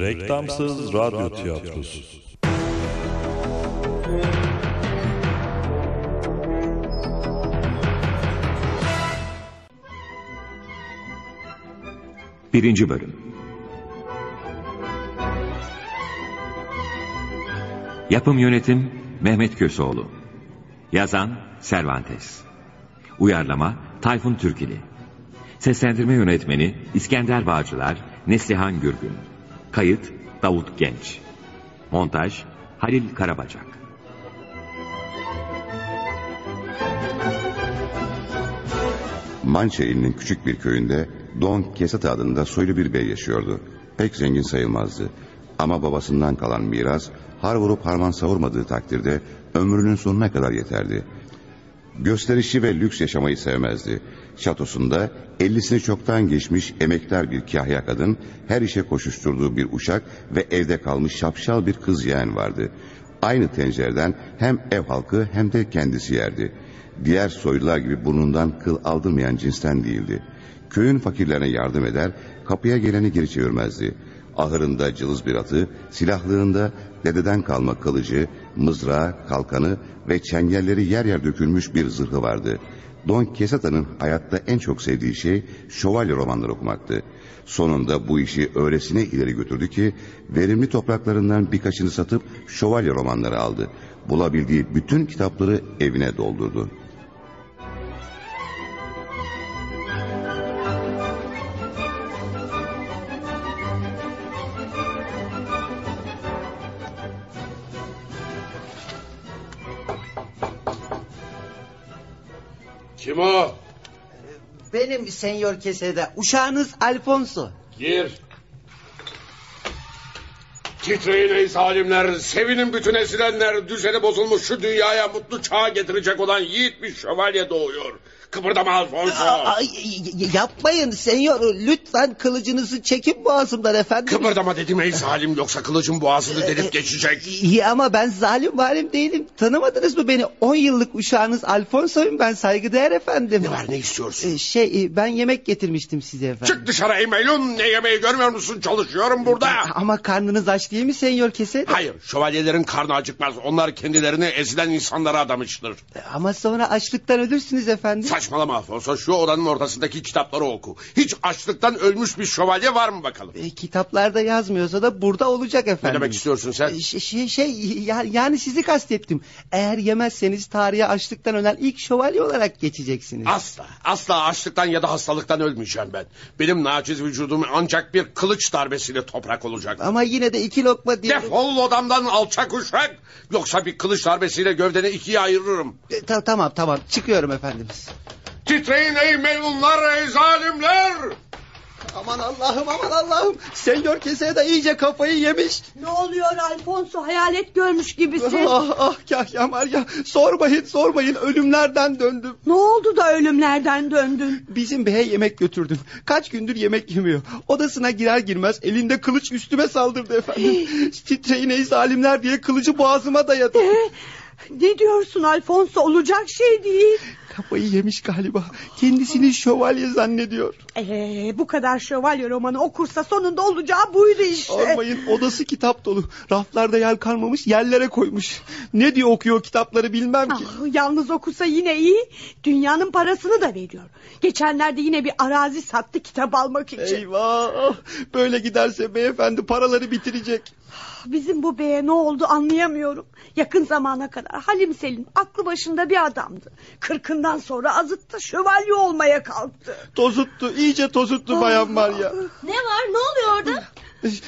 Reklamsız radyo tiyatrosu. Birinci Bölüm. Yapım Yönetim Mehmet Köseoğlu. Yazan Cervantes. Uyarlama Tayfun Türkili. Seslendirme Yönetmeni İskender Bağcılar Neslihan Gürgün Kayıt Davut Genç Montaj Halil Karabacak Mançe ilinin küçük bir köyünde Don Kesat adında soylu bir bey yaşıyordu. Pek zengin sayılmazdı. Ama babasından kalan miras har vurup harman savurmadığı takdirde ömrünün sonuna kadar yeterdi. Gösterişi ve lüks yaşamayı sevmezdi. Şatosunda ellisini çoktan geçmiş emektar bir kahya kadın, her işe koşuşturduğu bir uşak ve evde kalmış şapşal bir kız yeğen vardı. Aynı tencereden hem ev halkı hem de kendisi yerdi. Diğer soylular gibi burnundan kıl aldırmayan cinsten değildi. Köyün fakirlerine yardım eder, kapıya geleni geri çevirmezdi. Ahırında cılız bir atı, silahlığında dededen kalma kılıcı, mızrağı, kalkanı ve çengelleri yer yer dökülmüş bir zırhı vardı. Don Quixote'nin hayatta en çok sevdiği şey şövalye romanları okumaktı. Sonunda bu işi öylesine ileri götürdü ki verimli topraklarından birkaçını satıp şövalye romanları aldı. Bulabildiği bütün kitapları evine doldurdu. Kim o? Benim senyor kesede uşağınız Alfonso. Gir. Titreyin ey zalimler, sevinin bütün esilenler, düzeni bozulmuş şu dünyaya mutlu çağa getirecek olan yiğit bir şövalye doğuyor. Kıpırdama Alfonso. Ay, yapmayın senyor lütfen kılıcınızı çekin boğazımdan efendim. Kıpırdama dedim ey zalim yoksa kılıcın boğazını delip geçecek. İyi ama ben zalim valim değilim. Tanımadınız mı beni? 10 yıllık uşağınız Alfonso'yum ben saygıdeğer efendim. Ne var ne istiyorsun? Ee, Şey e, ben yemek getirmiştim size efendim. Çık dışarı ey melun, ne yemeği görmüyor musun çalışıyorum burada. Ama karnınız aç değil mi senyor kesede? Hayır şövalyelerin karnı acıkmaz onlar kendilerini ezilen insanlara adamıştır. Ama sonra açlıktan ölürsünüz efendim. Saçmalama Alfonso şu odanın ortasındaki kitapları oku. Hiç açlıktan ölmüş bir şövalye var mı bakalım? E, kitaplarda yazmıyorsa da burada olacak Ne efendim. demek istiyorsun sen? E, Şey, şey, şey ya- yani sizi kastettim. Eğer yemezseniz tarihe açlıktan ölen ilk şövalye olarak geçeceksiniz. Asla, asla açlıktan ya da hastalıktan ölmeyeceğim ben. Benim naciz vücudum ancak bir kılıç darbesiyle toprak olacak. Ama yine de iki lokma diye... Defol odamdan alçak uşak. Yoksa bir kılıç darbesiyle gövdeni ikiye ayırırım. E, ta- tamam tamam çıkıyorum efendimiz. Titreyin ey melunlar ey zalimler. Aman Allah'ım aman Allah'ım. Senyor keseye de iyice kafayı yemiş. Ne oluyor Alfonso hayalet görmüş gibisin. Ah ah Kahya Maria sormayın sormayın ölümlerden döndüm. Ne oldu da ölümlerden döndün? Bizim beye yemek götürdüm. Kaç gündür yemek yemiyor. Odasına girer girmez elinde kılıç üstüme saldırdı efendim. Titreyin ey zalimler diye kılıcı boğazıma dayadı. Ne diyorsun Alfonso olacak şey değil. Kafayı yemiş galiba. Kendisini şövalye zannediyor. Ee, bu kadar şövalye romanı okursa sonunda olacağı buydu işte. Sormayın odası kitap dolu. Raflarda yer kalmamış yerlere koymuş. Ne diye okuyor kitapları bilmem ki. Ah, yalnız okusa yine iyi. Dünyanın parasını da veriyor. Geçenlerde yine bir arazi sattı kitap almak için. Eyvah böyle giderse beyefendi paraları bitirecek. Bizim bu beye ne oldu anlayamıyorum. Yakın zamana kadar Halim Selim aklı başında bir adamdı. Kırkından sonra azıttı şövalye olmaya kalktı. Tozuttu iyice tozuttu bayan Maria. Ne var ne oluyor orada?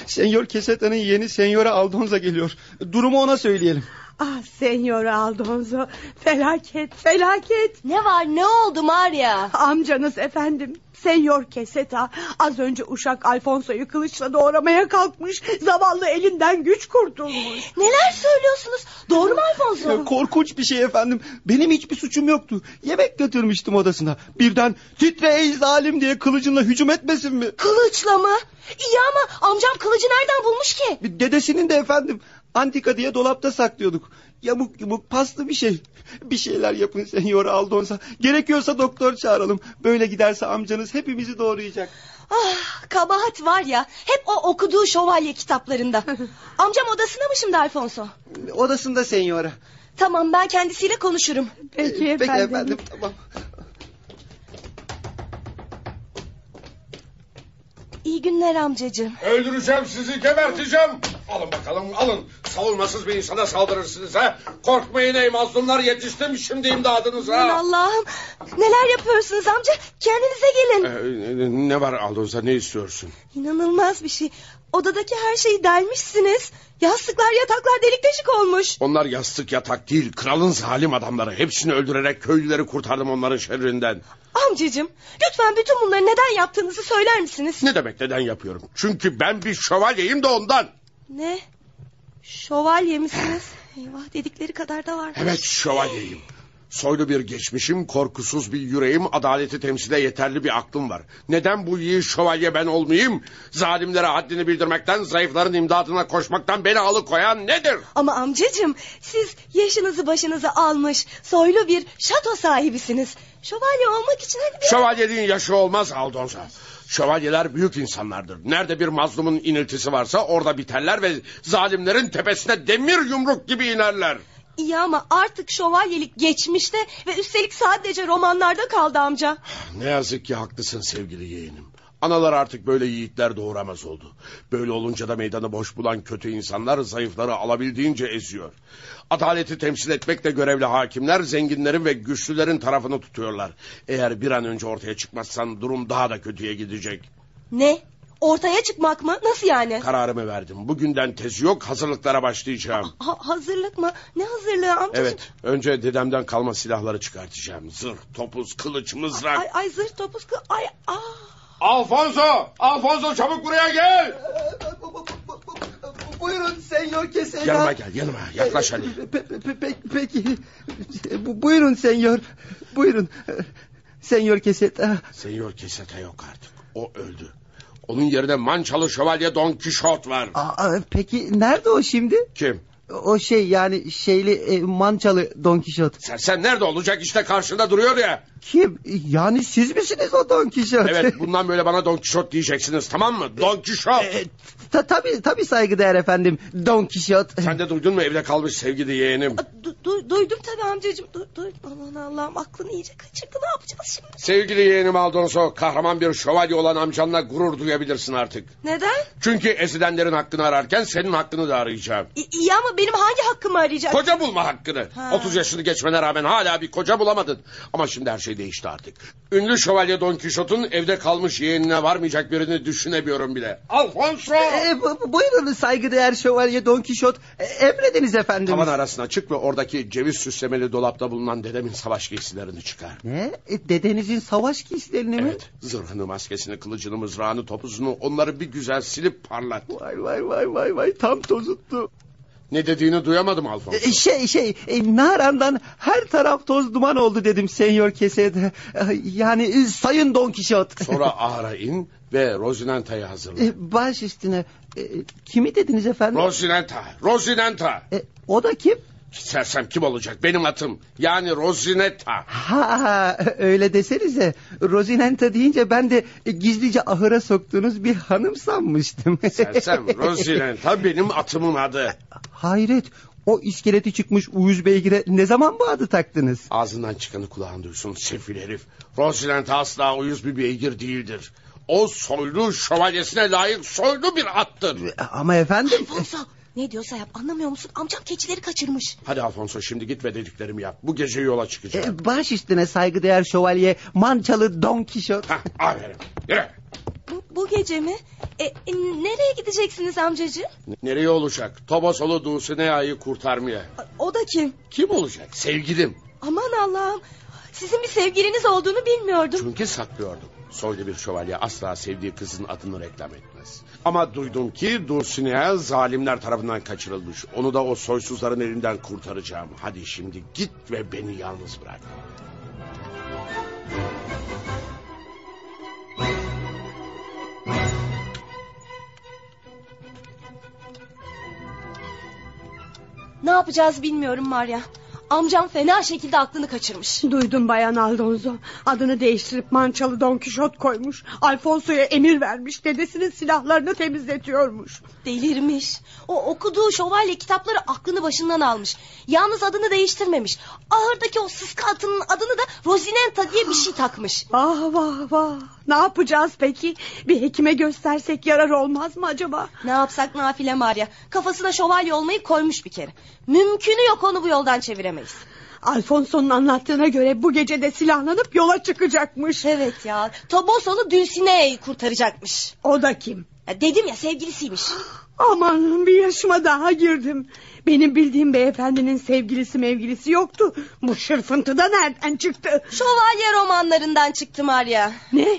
Senyor Keseta'nın yeğeni Senyora Aldonza geliyor. Durumu ona söyleyelim. Ah Senyor Aldonzo felaket felaket. Ne var ne oldu Maria? Amcanız efendim Senyor Keseta az önce uşak Alfonso'yu kılıçla doğramaya kalkmış. Zavallı elinden güç kurtulmuş. Neler söylüyorsunuz? Doğru mu Alfonso? Korkunç bir şey efendim. Benim hiçbir suçum yoktu. Yemek götürmüştüm odasına. Birden titre ey zalim diye kılıcınla hücum etmesin mi? Kılıçla mı? İyi ama amcam kılıcı nereden bulmuş ki? Dedesinin de efendim. Antika diye dolapta saklıyorduk. Yamuk yumuk paslı bir şey. Bir şeyler yapın Senyor Aldonsa. Gerekiyorsa doktor çağıralım. Böyle giderse amcanız hepimizi doğrayacak. Ah kabahat var ya hep o okuduğu şövalye kitaplarında. Amcam odasında mı şimdi Alfonso? Odasında Senyora. Tamam ben kendisiyle konuşurum. Peki Peki efendim. efendim tamam. İyi günler amcacığım. Öldüreceğim sizi geberteceğim. Alın bakalım alın. Savunmasız bir insana saldırırsınız ha. Korkmayın ey mazlumlar yetiştim şimdi imdadınıza. Aman Allah'ım neler yapıyorsunuz amca kendinize gelin. Ee, ne var Aldonza ne istiyorsun? İnanılmaz bir şey. Odadaki her şeyi delmişsiniz. Yastıklar yataklar delik deşik olmuş. Onlar yastık yatak değil kralın zalim adamları. Hepsini öldürerek köylüleri kurtardım onların şerrinden. Amcacığım lütfen bütün bunları neden yaptığınızı söyler misiniz? Ne demek neden yapıyorum? Çünkü ben bir şövalyeyim de ondan. Ne? Şövalye misiniz? Eyvah dedikleri kadar da var. Evet şövalyeyim. Soylu bir geçmişim, korkusuz bir yüreğim, adaleti temsile yeterli bir aklım var. Neden bu iyi şövalye ben olmayayım? Zalimlere haddini bildirmekten, zayıfların imdadına koşmaktan beni alıkoyan nedir? Ama amcacığım siz yaşınızı başınızı almış soylu bir şato sahibisiniz. Şövalye olmak için hani bir... Şövalyeliğin yaşı olmaz Aldonza. Şövalyeler büyük insanlardır. Nerede bir mazlumun iniltisi varsa orada biterler ve zalimlerin tepesine demir yumruk gibi inerler. İyi ama artık şövalyelik geçmişte ve üstelik sadece romanlarda kaldı amca. Ne yazık ki haklısın sevgili yeğenim. Analar artık böyle yiğitler doğuramaz oldu. Böyle olunca da meydanı boş bulan kötü insanlar zayıfları alabildiğince eziyor. Adaleti temsil etmekle görevli hakimler zenginlerin ve güçlülerin tarafını tutuyorlar. Eğer bir an önce ortaya çıkmazsan durum daha da kötüye gidecek. Ne? Ortaya çıkmak mı? Nasıl yani? Kararımı verdim. Bugünden tezi yok hazırlıklara başlayacağım. Ha- hazırlık mı? Ne hazırlığı amcacığım? Evet önce dedemden kalma silahları çıkartacağım. Zırh, topuz, kılıç, mızrak. Ay, ay zırh topuz kı... Ay aa. Alfonso! Alfonso çabuk buraya gel! Buyurun Senyor Keseda. Yanıma gel yanıma yaklaş hadi. Pe- pe- pe- pe- peki. Bu- Buyurun Senyor. Buyurun. Senyor Keseda. Senyor Keseta yok artık. O öldü. Onun yerine Mançalı Şövalye Don Kişot var. Aa, peki nerede o şimdi? Kim? O şey yani şeyli e, mançalı Don Kişot. Sen, sen nerede olacak işte karşında duruyor ya. Kim? Yani siz misiniz o Don Kişot? Evet bundan böyle bana Don Kişot diyeceksiniz tamam mı? Don Kişot. E, ta, tabii tabii saygıdeğer efendim Don Kişot. Sen de duydun mu evde kalmış sevgili yeğenim. Du- du- duydum tabii amcacığım. Du- duydum. Aman Allah'ım aklını iyice kaçırdı. Ne yapacağız şimdi? Sevgili yeğenim Aldonso kahraman bir şövalye olan amcanla gurur duyabilirsin artık. Neden? Çünkü ezilenlerin hakkını ararken senin hakkını da arayacağım. İ- iyi ama benim hangi hakkımı arayacak? Koca bulma hakkını. Ha. 30 yaşını geçmene rağmen hala bir koca bulamadın. Ama şimdi her şey değişti artık. Ünlü şövalye Don Kişot'un evde kalmış yeğenine varmayacak birini düşünemiyorum bile. Alfonso! E, bu- bu- buyurun saygıdeğer şövalye Don Kişot. E, emrediniz efendim. Tavan arasına çık ve oradaki ceviz süslemeli dolapta bulunan dedemin savaş giysilerini çıkar. Ne? E, dedenizin savaş giysilerini mi? Evet, zırhını, maskesini, kılıcını, mızrağını, topuzunu onları bir güzel silip parlat. Vay vay vay vay vay tam tozuttu. Ne dediğini duyamadım Alfonso. E, şey şey e, Naran'dan her taraf toz duman oldu dedim Senyor Kesede. E, yani e, Sayın Don Kişot. Sonra ahıra in ve Rosinanta'yı hazırla. E, baş üstüne. E, kimi dediniz efendim? Rosinanta, Rosinanta. O da kim? Sersem kim olacak? Benim atım. Yani Rosinetta. Ha öyle desenize. Rosinanta deyince ben de gizlice ahıra soktuğunuz bir hanım sanmıştım. Sersem Rosinanta benim atımın adı. Hayret. O iskeleti çıkmış uyuz beygire ne zaman bu adı taktınız? Ağzından çıkanı kulağın duysun sefil herif. Rosinanta asla uyuz bir beygir değildir. O soylu şövalyesine layık soylu bir attır. Ama efendim... Alfonso ne diyorsa yap anlamıyor musun? Amcam keçileri kaçırmış. Hadi Alfonso şimdi git ve dediklerimi yap. Bu gece yola çıkacağım. E, baş üstüne saygıdeğer şövalye Mançalı Don Kişot. Hah, aferin. Yürü. Bu, bu gece mi? E, e, nereye gideceksiniz amcacığım? N- Nereye olacak? Tobasolu Dulcinea'yı kurtarmaya. O da kim? Kim olacak? Sevgilim. Aman Allah'ım. Sizin bir sevgiliniz olduğunu bilmiyordum. Çünkü saklıyordum. Soylu bir şövalye asla sevdiği kızın adını reklam etmez. Ama duydum ki Dulcinea zalimler tarafından kaçırılmış. Onu da o soysuzların elinden kurtaracağım. Hadi şimdi git ve beni yalnız bırak. Ne yapacağız bilmiyorum Maria. Amcam fena şekilde aklını kaçırmış. Duydum Bayan Aldonzo. Adını değiştirip mançalı Don Kişot koymuş. Alfonso'ya emir vermiş. Dedesinin silahlarını temizletiyormuş. Delirmiş. O okuduğu şövalye kitapları aklını başından almış. Yalnız adını değiştirmemiş. Ahırdaki o sıska atının adını da Rosinenta diye bir şey takmış. Vah vah vah. Ne yapacağız peki? Bir hekime göstersek yarar olmaz mı acaba? Ne yapsak nafile Maria. Kafasına şövalye olmayı koymuş bir kere. Mümkünü yok onu bu yoldan çeviremeyiz. Alfonso'nun anlattığına göre bu gece de silahlanıp yola çıkacakmış. Evet ya. Tobosolu Dulcinea'yı kurtaracakmış. O da kim? Ya dedim ya sevgilisiymiş. Aman bir yaşıma daha girdim. Benim bildiğim beyefendinin sevgilisi mevgilisi yoktu. Bu şırfıntı da nereden çıktı? Şövalye romanlarından çıktı Maria. Ne?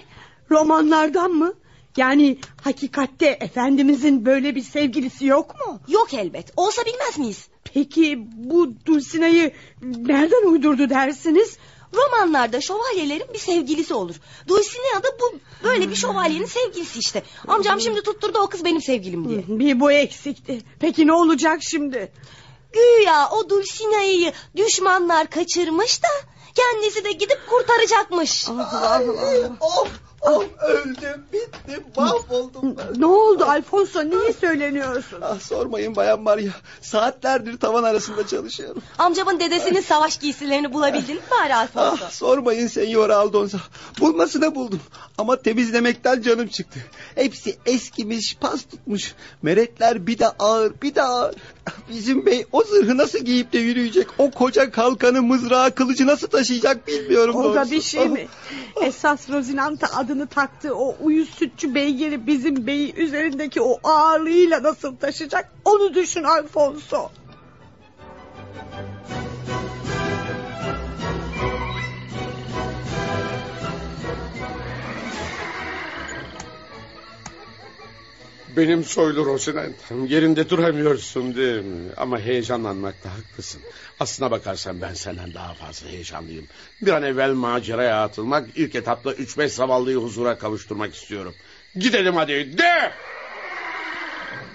Romanlardan mı? Yani hakikatte efendimizin böyle bir sevgilisi yok mu? Yok elbet. Olsa bilmez miyiz? Peki bu Dulcinea'yı nereden uydurdu dersiniz? Romanlarda şövalyelerin bir sevgilisi olur. Dulcinea da bu böyle bir şövalyenin sevgilisi işte. Amcam şimdi tutturdu o kız benim sevgilim diye. Bir bu eksikti. Peki ne olacak şimdi? Güya o Dulcinea'yı düşmanlar kaçırmış da kendisi de gidip kurtaracakmış. Of of öldüm bittim mahvoldum ben. Ne oldu Alfonso niye söyleniyorsun? Ah sormayın bayan Maria. Saatlerdir tavan arasında çalışıyorum. Amcamın dedesinin savaş giysilerini bulabildin mi bari Alfonso? Ah sormayın Senyor Aldonza. Bulmasını buldum. Ama temizlemekten canım çıktı. Hepsi eskimiş, pas tutmuş. Meretler bir de ağır, bir de ağır. Bizim bey o zırhı nasıl giyip de yürüyecek? O koca kalkanı, mızrağı, kılıcı nasıl taşıyacak bilmiyorum. O da bir şey mi? Esas Rozinanta adını taktı o uyuz sütçü beygiri bizim beyi üzerindeki o ağırlığıyla nasıl taşıyacak? Onu düşün Alfonso. Benim soylu Rosinantam yerinde duramıyorsun değil mi? Ama heyecanlanmakta haklısın. Aslına bakarsan ben senden daha fazla heyecanlıyım. Bir an evvel maceraya atılmak ilk etapta üç beş zavallıyı huzura kavuşturmak istiyorum. Gidelim hadi de!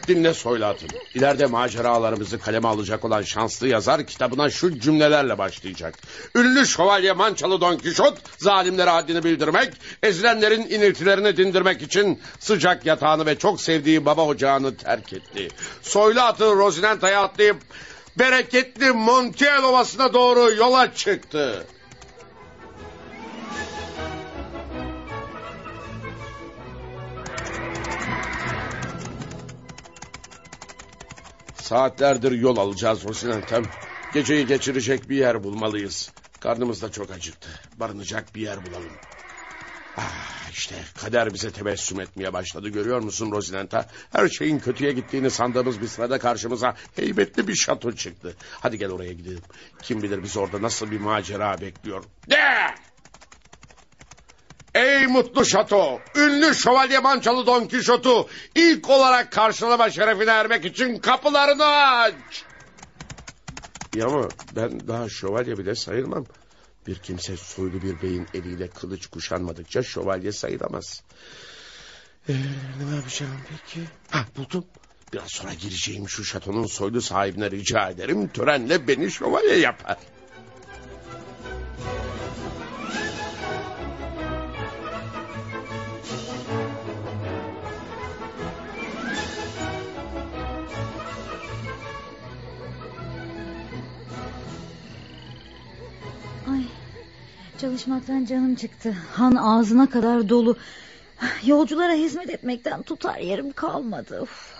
Dinle soylatım. İleride maceralarımızı kaleme alacak olan şanslı yazar kitabına şu cümlelerle başlayacak. Ünlü şövalye Mançalı Don Kişot zalimlere haddini bildirmek, ezilenlerin iniltilerini dindirmek için sıcak yatağını ve çok sevdiği baba ocağını terk etti. Soylu atı Rosinanta'ya atlayıp bereketli Montiel Ovası'na doğru yola çıktı. Saatlerdir yol alacağız Rosinantem. Geceyi geçirecek bir yer bulmalıyız. Karnımız da çok acıktı. Barınacak bir yer bulalım. Ah, işte kader bize tebessüm etmeye başladı görüyor musun Rosinanta? Her şeyin kötüye gittiğini sandığımız bir sırada karşımıza heybetli bir şato çıktı. Hadi gel oraya gidelim. Kim bilir biz orada nasıl bir macera bekliyor. De! Ey mutlu şato! Ünlü şövalye mançalı Don Kişot'u ilk olarak karşılama şerefine ermek için kapılarını aç! Ya ama ben daha şövalye bile sayılmam. Bir kimse soylu bir beyin eliyle kılıç kuşanmadıkça şövalye sayılamaz. Ee, ne yapacağım peki? Ha buldum. Biraz sonra gireceğim şu şatonun soylu sahibine rica ederim. Törenle beni şövalye yapar. Çalışmaktan canım çıktı. Han ağzına kadar dolu. Yolculara hizmet etmekten tutar yerim kalmadı. Uf.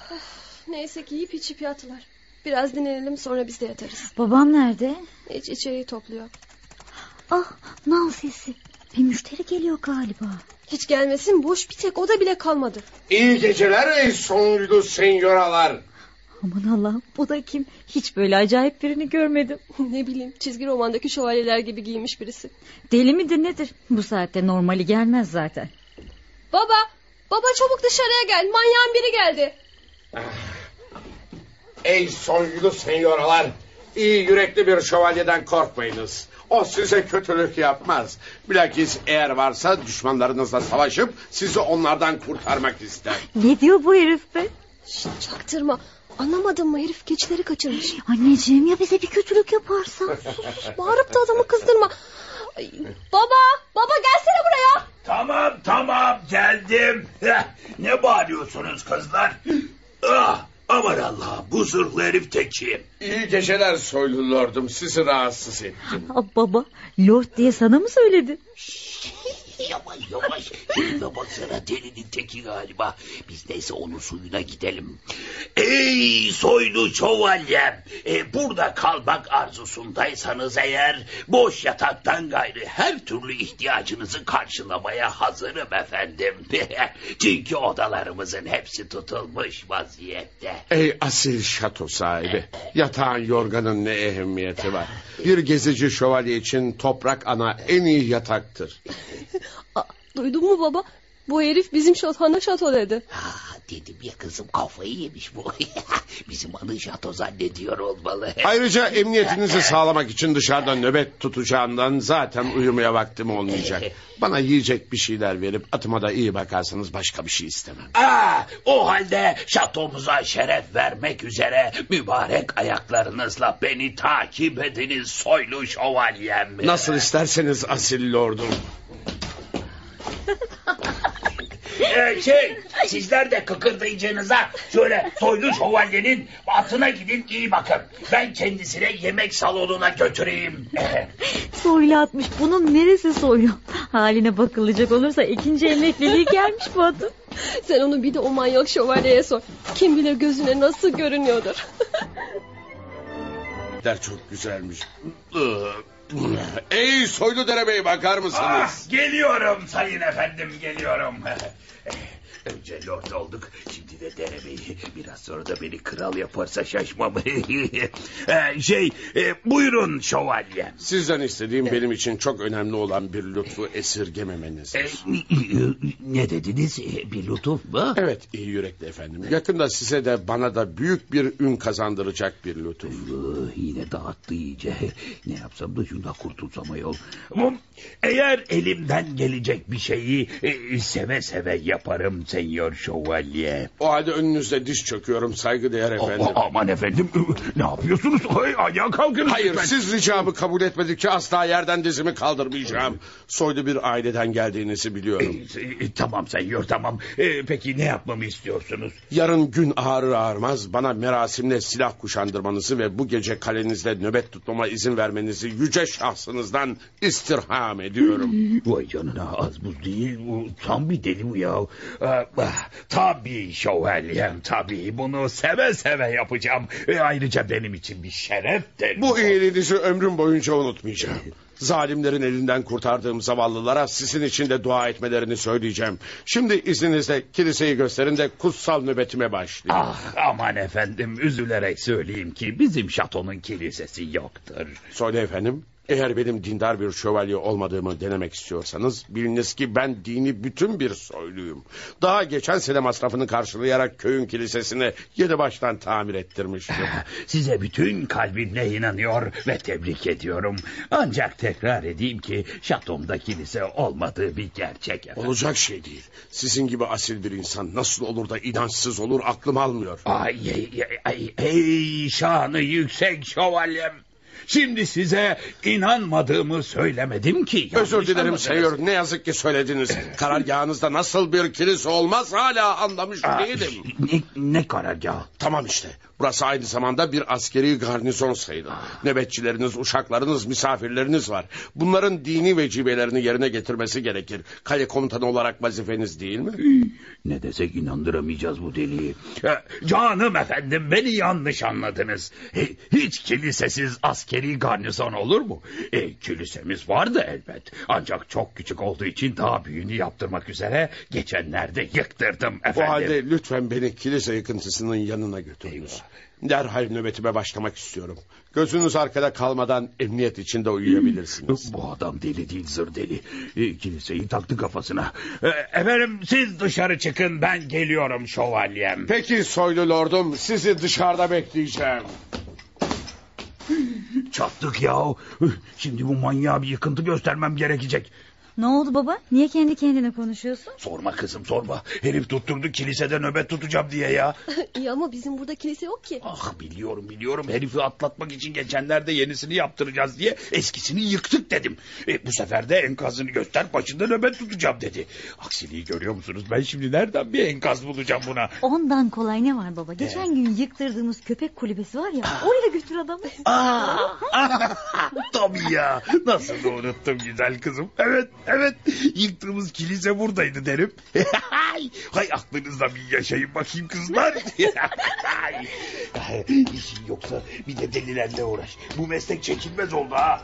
Neyse ki yiyip içip yattılar. Biraz dinlenelim sonra biz de yatarız. Babam nerede? Hiç içeriği topluyor. Ah, nal sesi. Bir müşteri geliyor galiba. Hiç gelmesin boş bir tek oda bile kalmadı. İyi geceler ey soylu senyoralar. Aman Allah'ım bu da kim? Hiç böyle acayip birini görmedim. ne bileyim çizgi romandaki şövalyeler gibi giymiş birisi. Deli midir nedir? Bu saatte normali gelmez zaten. Baba baba çabuk dışarıya gel manyağın biri geldi. Ey soylu senyoralar. İyi yürekli bir şövalyeden korkmayınız. O size kötülük yapmaz. Bilakis eğer varsa düşmanlarınızla savaşıp sizi onlardan kurtarmak ister. Ne diyor bu herif be? Şşt, çaktırma Anlamadın mı herif keçileri kaçırmış. Anneciğim ya bize bir kötülük yaparsa? Bağırıp da adamı kızdırma. Ay, baba baba gelsene buraya. Tamam tamam geldim. Ne bağırıyorsunuz kızlar? Ah, aman Allah bu zırhlı herif teki. İyi geceler soylu lordum. Sizi rahatsız ettim. Aa, baba Lord diye sana mı söyledi? Yavaş yavaş. Elime baksana delinin teki galiba. Biz neyse onun suyuna gidelim. Ey soylu şövalyem. E, burada kalmak arzusundaysanız eğer... ...boş yataktan gayrı her türlü ihtiyacınızı karşılamaya hazırım efendim. Çünkü odalarımızın hepsi tutulmuş vaziyette. Ey asil şato sahibi. Yatağın yorganın ne ehemmiyeti var. Bir gezici şövalye için toprak ana en iyi yataktır. Aa, duydun mu baba? Bu herif bizim şat hana şato dedi. Ha, dedim ya kızım kafayı yemiş bu. Bizim adı şato zannediyor olmalı. Ayrıca emniyetinizi sağlamak için dışarıda nöbet tutacağından zaten uyumaya vaktim olmayacak. Bana yiyecek bir şeyler verip atıma da iyi bakarsanız başka bir şey istemem. Aa, o halde şatomuza şeref vermek üzere mübarek ayaklarınızla beni takip ediniz soylu şövalyem. Nasıl isterseniz asil lordum. Ee, şey sizler de kıkırdayacağınıza şöyle soylu şövalyenin atına gidin iyi bakın. Ben kendisine yemek salonuna götüreyim. Soylu atmış. Bunun neresi soylu? Haline bakılacak olursa ikinci emekliliği gelmiş bu adam. Sen onu bir de o manyak şövalyeye sor. Kim bilir gözüne nasıl görünüyordur. Der çok güzelmiş. Ey soylu derebey bakar mısınız? Ah, geliyorum sayın efendim geliyorum. Önce lord olduk şimdi de derebeyi biraz sonra da beni kral yaparsa şaşmam. Ee, şey e, buyurun şövalyem. Sizden istediğim benim için çok önemli olan bir lütfu esirgememenizdir. Ee, ne dediniz bir lütuf mu? Evet iyi yürekli efendim. Yakında size de bana da büyük bir ün kazandıracak bir lütuf. Yine dağıttı iyice. Ne yapsam da şundan kurtulsam ayol. Eğer elimden gelecek bir şeyi e, seve seve yaparım senyor şövalye. O halde önünüzde diş çöküyorum saygıdeğer efendim. A- aman efendim ne yapıyorsunuz? Ay, ayağa kalkın. Hayır lütfen. siz ricamı kabul etmedikçe asla yerden dizimi kaldırmayacağım. Soylu bir aileden geldiğinizi biliyorum. E, e, tamam senyor tamam. E, peki ne yapmamı istiyorsunuz? Yarın gün ağrır ağarmaz bana merasimle silah kuşandırmanızı ve bu gece kalenizde nöbet tutmama izin vermenizi yüce şahsınızdan istirham ediyorum. Vay canına az buz değil. Bu tam bir deli bu ya. Ah, ah, Tabii şövalyem tabii. Bunu seve seve yapacağım. E, ayrıca benim için bir şereftir. Bu iyiliğinizi ömrüm boyunca unutmayacağım. Zalimlerin elinden kurtardığım zavallılara sizin için de dua etmelerini söyleyeceğim. Şimdi izninizle kiliseyi gösterin de kutsal nöbetime başlayayım. Ah aman efendim üzülerek söyleyeyim ki bizim şatonun kilisesi yoktur. Söyle efendim. Eğer benim dindar bir şövalye olmadığımı denemek istiyorsanız biliniz ki ben dini bütün bir soyluyum. Daha geçen sene masrafını karşılayarak köyün kilisesini yedi baştan tamir ettirmiştim. Size bütün kalbimle inanıyor ve tebrik ediyorum. Ancak tekrar edeyim ki şatomda kilise olmadığı bir gerçek efendim. Olacak şey değil. Sizin gibi asil bir insan nasıl olur da inançsız olur aklım almıyor. Ay, ay, ay, ey şanı yüksek şövalyem. Şimdi size inanmadığımı söylemedim ki. Özür dilerim seyor ne yazık ki söylediniz. Karargahınızda nasıl bir kilise olmaz hala anlamış Ah, değilim. Ne, ne karargahı? Tamam işte. Burası aynı zamanda bir askeri garnizon sayılır. Nöbetçileriniz, uşaklarınız, misafirleriniz var. Bunların dini vecibelerini yerine getirmesi gerekir. Kale komutanı olarak vazifeniz değil mi? Ne desek inandıramayacağız bu deliği. Canım efendim beni yanlış anladınız. Hiç kilisesiz askeri garnizon olur mu? E, kilisemiz vardı elbet. Ancak çok küçük olduğu için daha büyüğünü yaptırmak üzere geçenlerde yıktırdım O efendim. halde lütfen beni kilise yıkıntısının yanına götürünüz. Derhal nöbetime başlamak istiyorum. Gözünüz arkada kalmadan emniyet içinde uyuyabilirsiniz. Bu adam deli değil zır deli. E, kiliseyi taktı kafasına. E, efendim siz dışarı çıkın ben geliyorum şövalyem. Peki soylu lordum sizi dışarıda bekleyeceğim. Çattık ya. Şimdi bu manyağa bir yıkıntı göstermem gerekecek. Ne oldu baba? Niye kendi kendine konuşuyorsun? Sorma kızım sorma. Herif tutturdu kilisede nöbet tutacağım diye ya. İyi ama bizim burada kilise yok ki. Ah biliyorum biliyorum herifi atlatmak için geçenlerde yenisini yaptıracağız diye eskisini yıktık dedim. E, bu sefer de enkazını göster başında nöbet tutacağım dedi. Aksiliği görüyor musunuz? Ben şimdi nereden bir enkaz bulacağım buna? Ondan kolay ne var baba? Geçen gün yıktırdığımız köpek kulübesi var ya. Oraya götür adamı. Aa, tabii ya. Nasıl da unuttum güzel kızım. Evet, evet. Yıktığımız kilise buradaydı derim. Hay aklınızda bir yaşayın bakayım kızlar. İşin yoksa bir de delilerle uğraş. Bu meslek çekilmez oldu ha.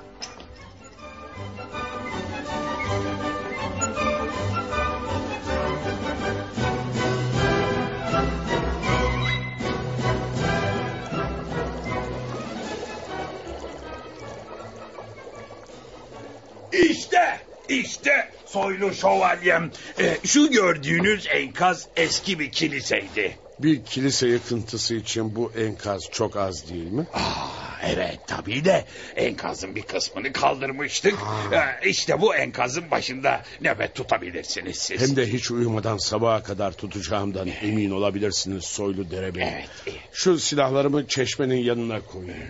İşte, işte soylu şövalyem. Ee, şu gördüğünüz enkaz eski bir kiliseydi. Bir kilise yıkıntısı için bu enkaz çok az değil mi? Ah, evet tabii de enkazın bir kısmını kaldırmıştık. Ee, işte bu enkazın başında nöbet tutabilirsiniz siz. Hem de hiç uyumadan sabaha kadar tutacağımdan emin olabilirsiniz soylu derebey. Evet. Şu silahlarımı çeşmenin yanına koyayım.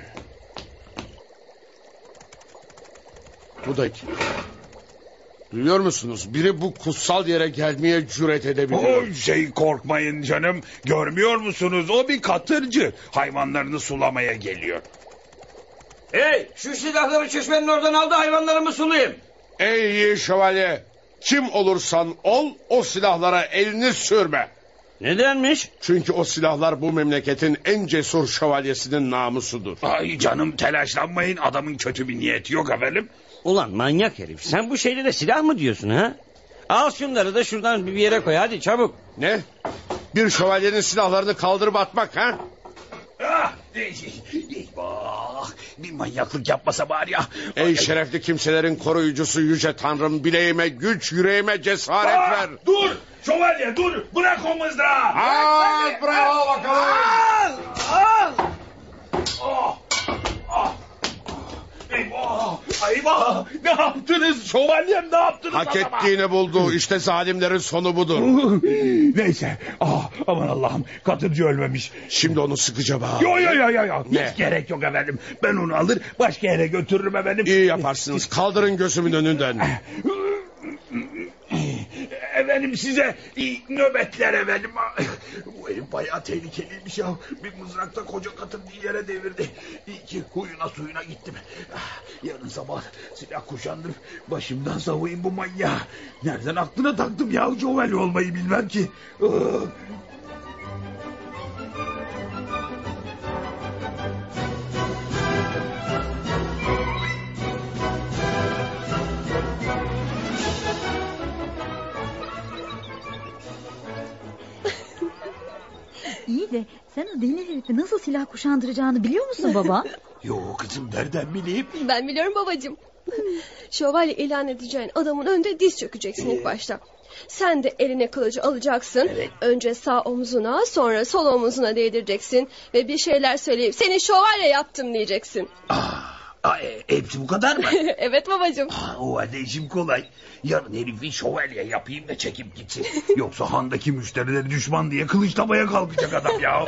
Bu da kim? Duyuyor musunuz? Biri bu kutsal yere gelmeye cüret edebiliyor. O şey korkmayın canım. Görmüyor musunuz? O bir katırcı. Hayvanlarını sulamaya geliyor. Hey şu silahları çeşmenin oradan al da hayvanlarımı sulayayım. Ey iyi şövalye! Kim olursan ol o silahlara elini sürme. Nedenmiş? Çünkü o silahlar bu memleketin en cesur şövalyesinin namusudur. Ay canım telaşlanmayın. Adamın kötü bir niyeti yok efendim. Ulan manyak herif sen bu şeylere silah mı diyorsun ha? Al şunları da şuradan bir yere koy hadi çabuk. Ne? Bir şövalyenin silahlarını kaldırıp atmak ha? Ah, Eyvah! Bir manyaklık yapmasa bari ya. Ey şerefli kimselerin koruyucusu yüce tanrım bileğime güç yüreğime cesaret Aa, ver. Dur! Şövalye dur! Bırak o mızrağı! Al bravo bakalım. Al! Al! Oh! Ah! Eyvah! Eyvah! Ne yaptınız şövalyem ne yaptınız Hak adama? ettiğini buldu. İşte zalimlerin sonu budur. Neyse. Ah, aman Allah'ım katırcı ölmemiş. Şimdi onu sıkacağım ha. Yo yo yo yo yo. Ne? Hiç gerek yok efendim. Ben onu alır başka yere götürürüm efendim. İyi yaparsınız. Kaldırın gözümün önünden. Efendim size nöbetler efendim. Bu herif bayağı tehlikeliymiş ya. Bir mızrakta koca katır bir yere devirdi. İyi ki huyuna suyuna gittim. Ah, Yarın sabah silah kuşandım. Başımdan savayım bu manyağı. Nereden aklına taktım ya Jovel olmayı bilmem ki. İyi de sen o deli herifi nasıl silah kuşandıracağını biliyor musun baba? Yo kızım nereden bileyim? Ben biliyorum babacığım. Şövalye ilan edeceğin adamın önünde diz çökeceksin ilk başta. Sen de eline kılıcı alacaksın. Evet. Önce sağ omzuna sonra sol omzuna değdireceksin. Ve bir şeyler söyleyip seni şövalye yaptım diyeceksin. Ah, ah, e, hepsi bu kadar mı? evet babacığım. Ah, o halde işim kolay. Yarın herifi şövalye yapayım da çekip gitsin. Yoksa handaki müşterileri düşman diye kılıçlamaya kalkacak adam ya.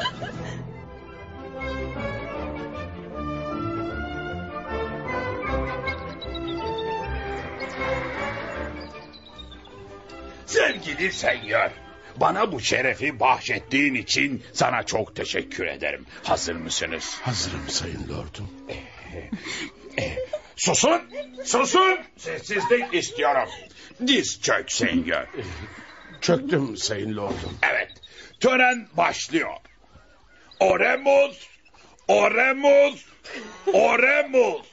Sevgili senyor, bana bu şerefi bahşettiğin için sana çok teşekkür ederim. Hazır mısınız? Hazırım sayın lordum. Susun! Susun! Sessizlik istiyorum. Diz çök senyor. Çöktüm sayın lordum. Evet. Tören başlıyor. Oremus! Oremus! Oremus!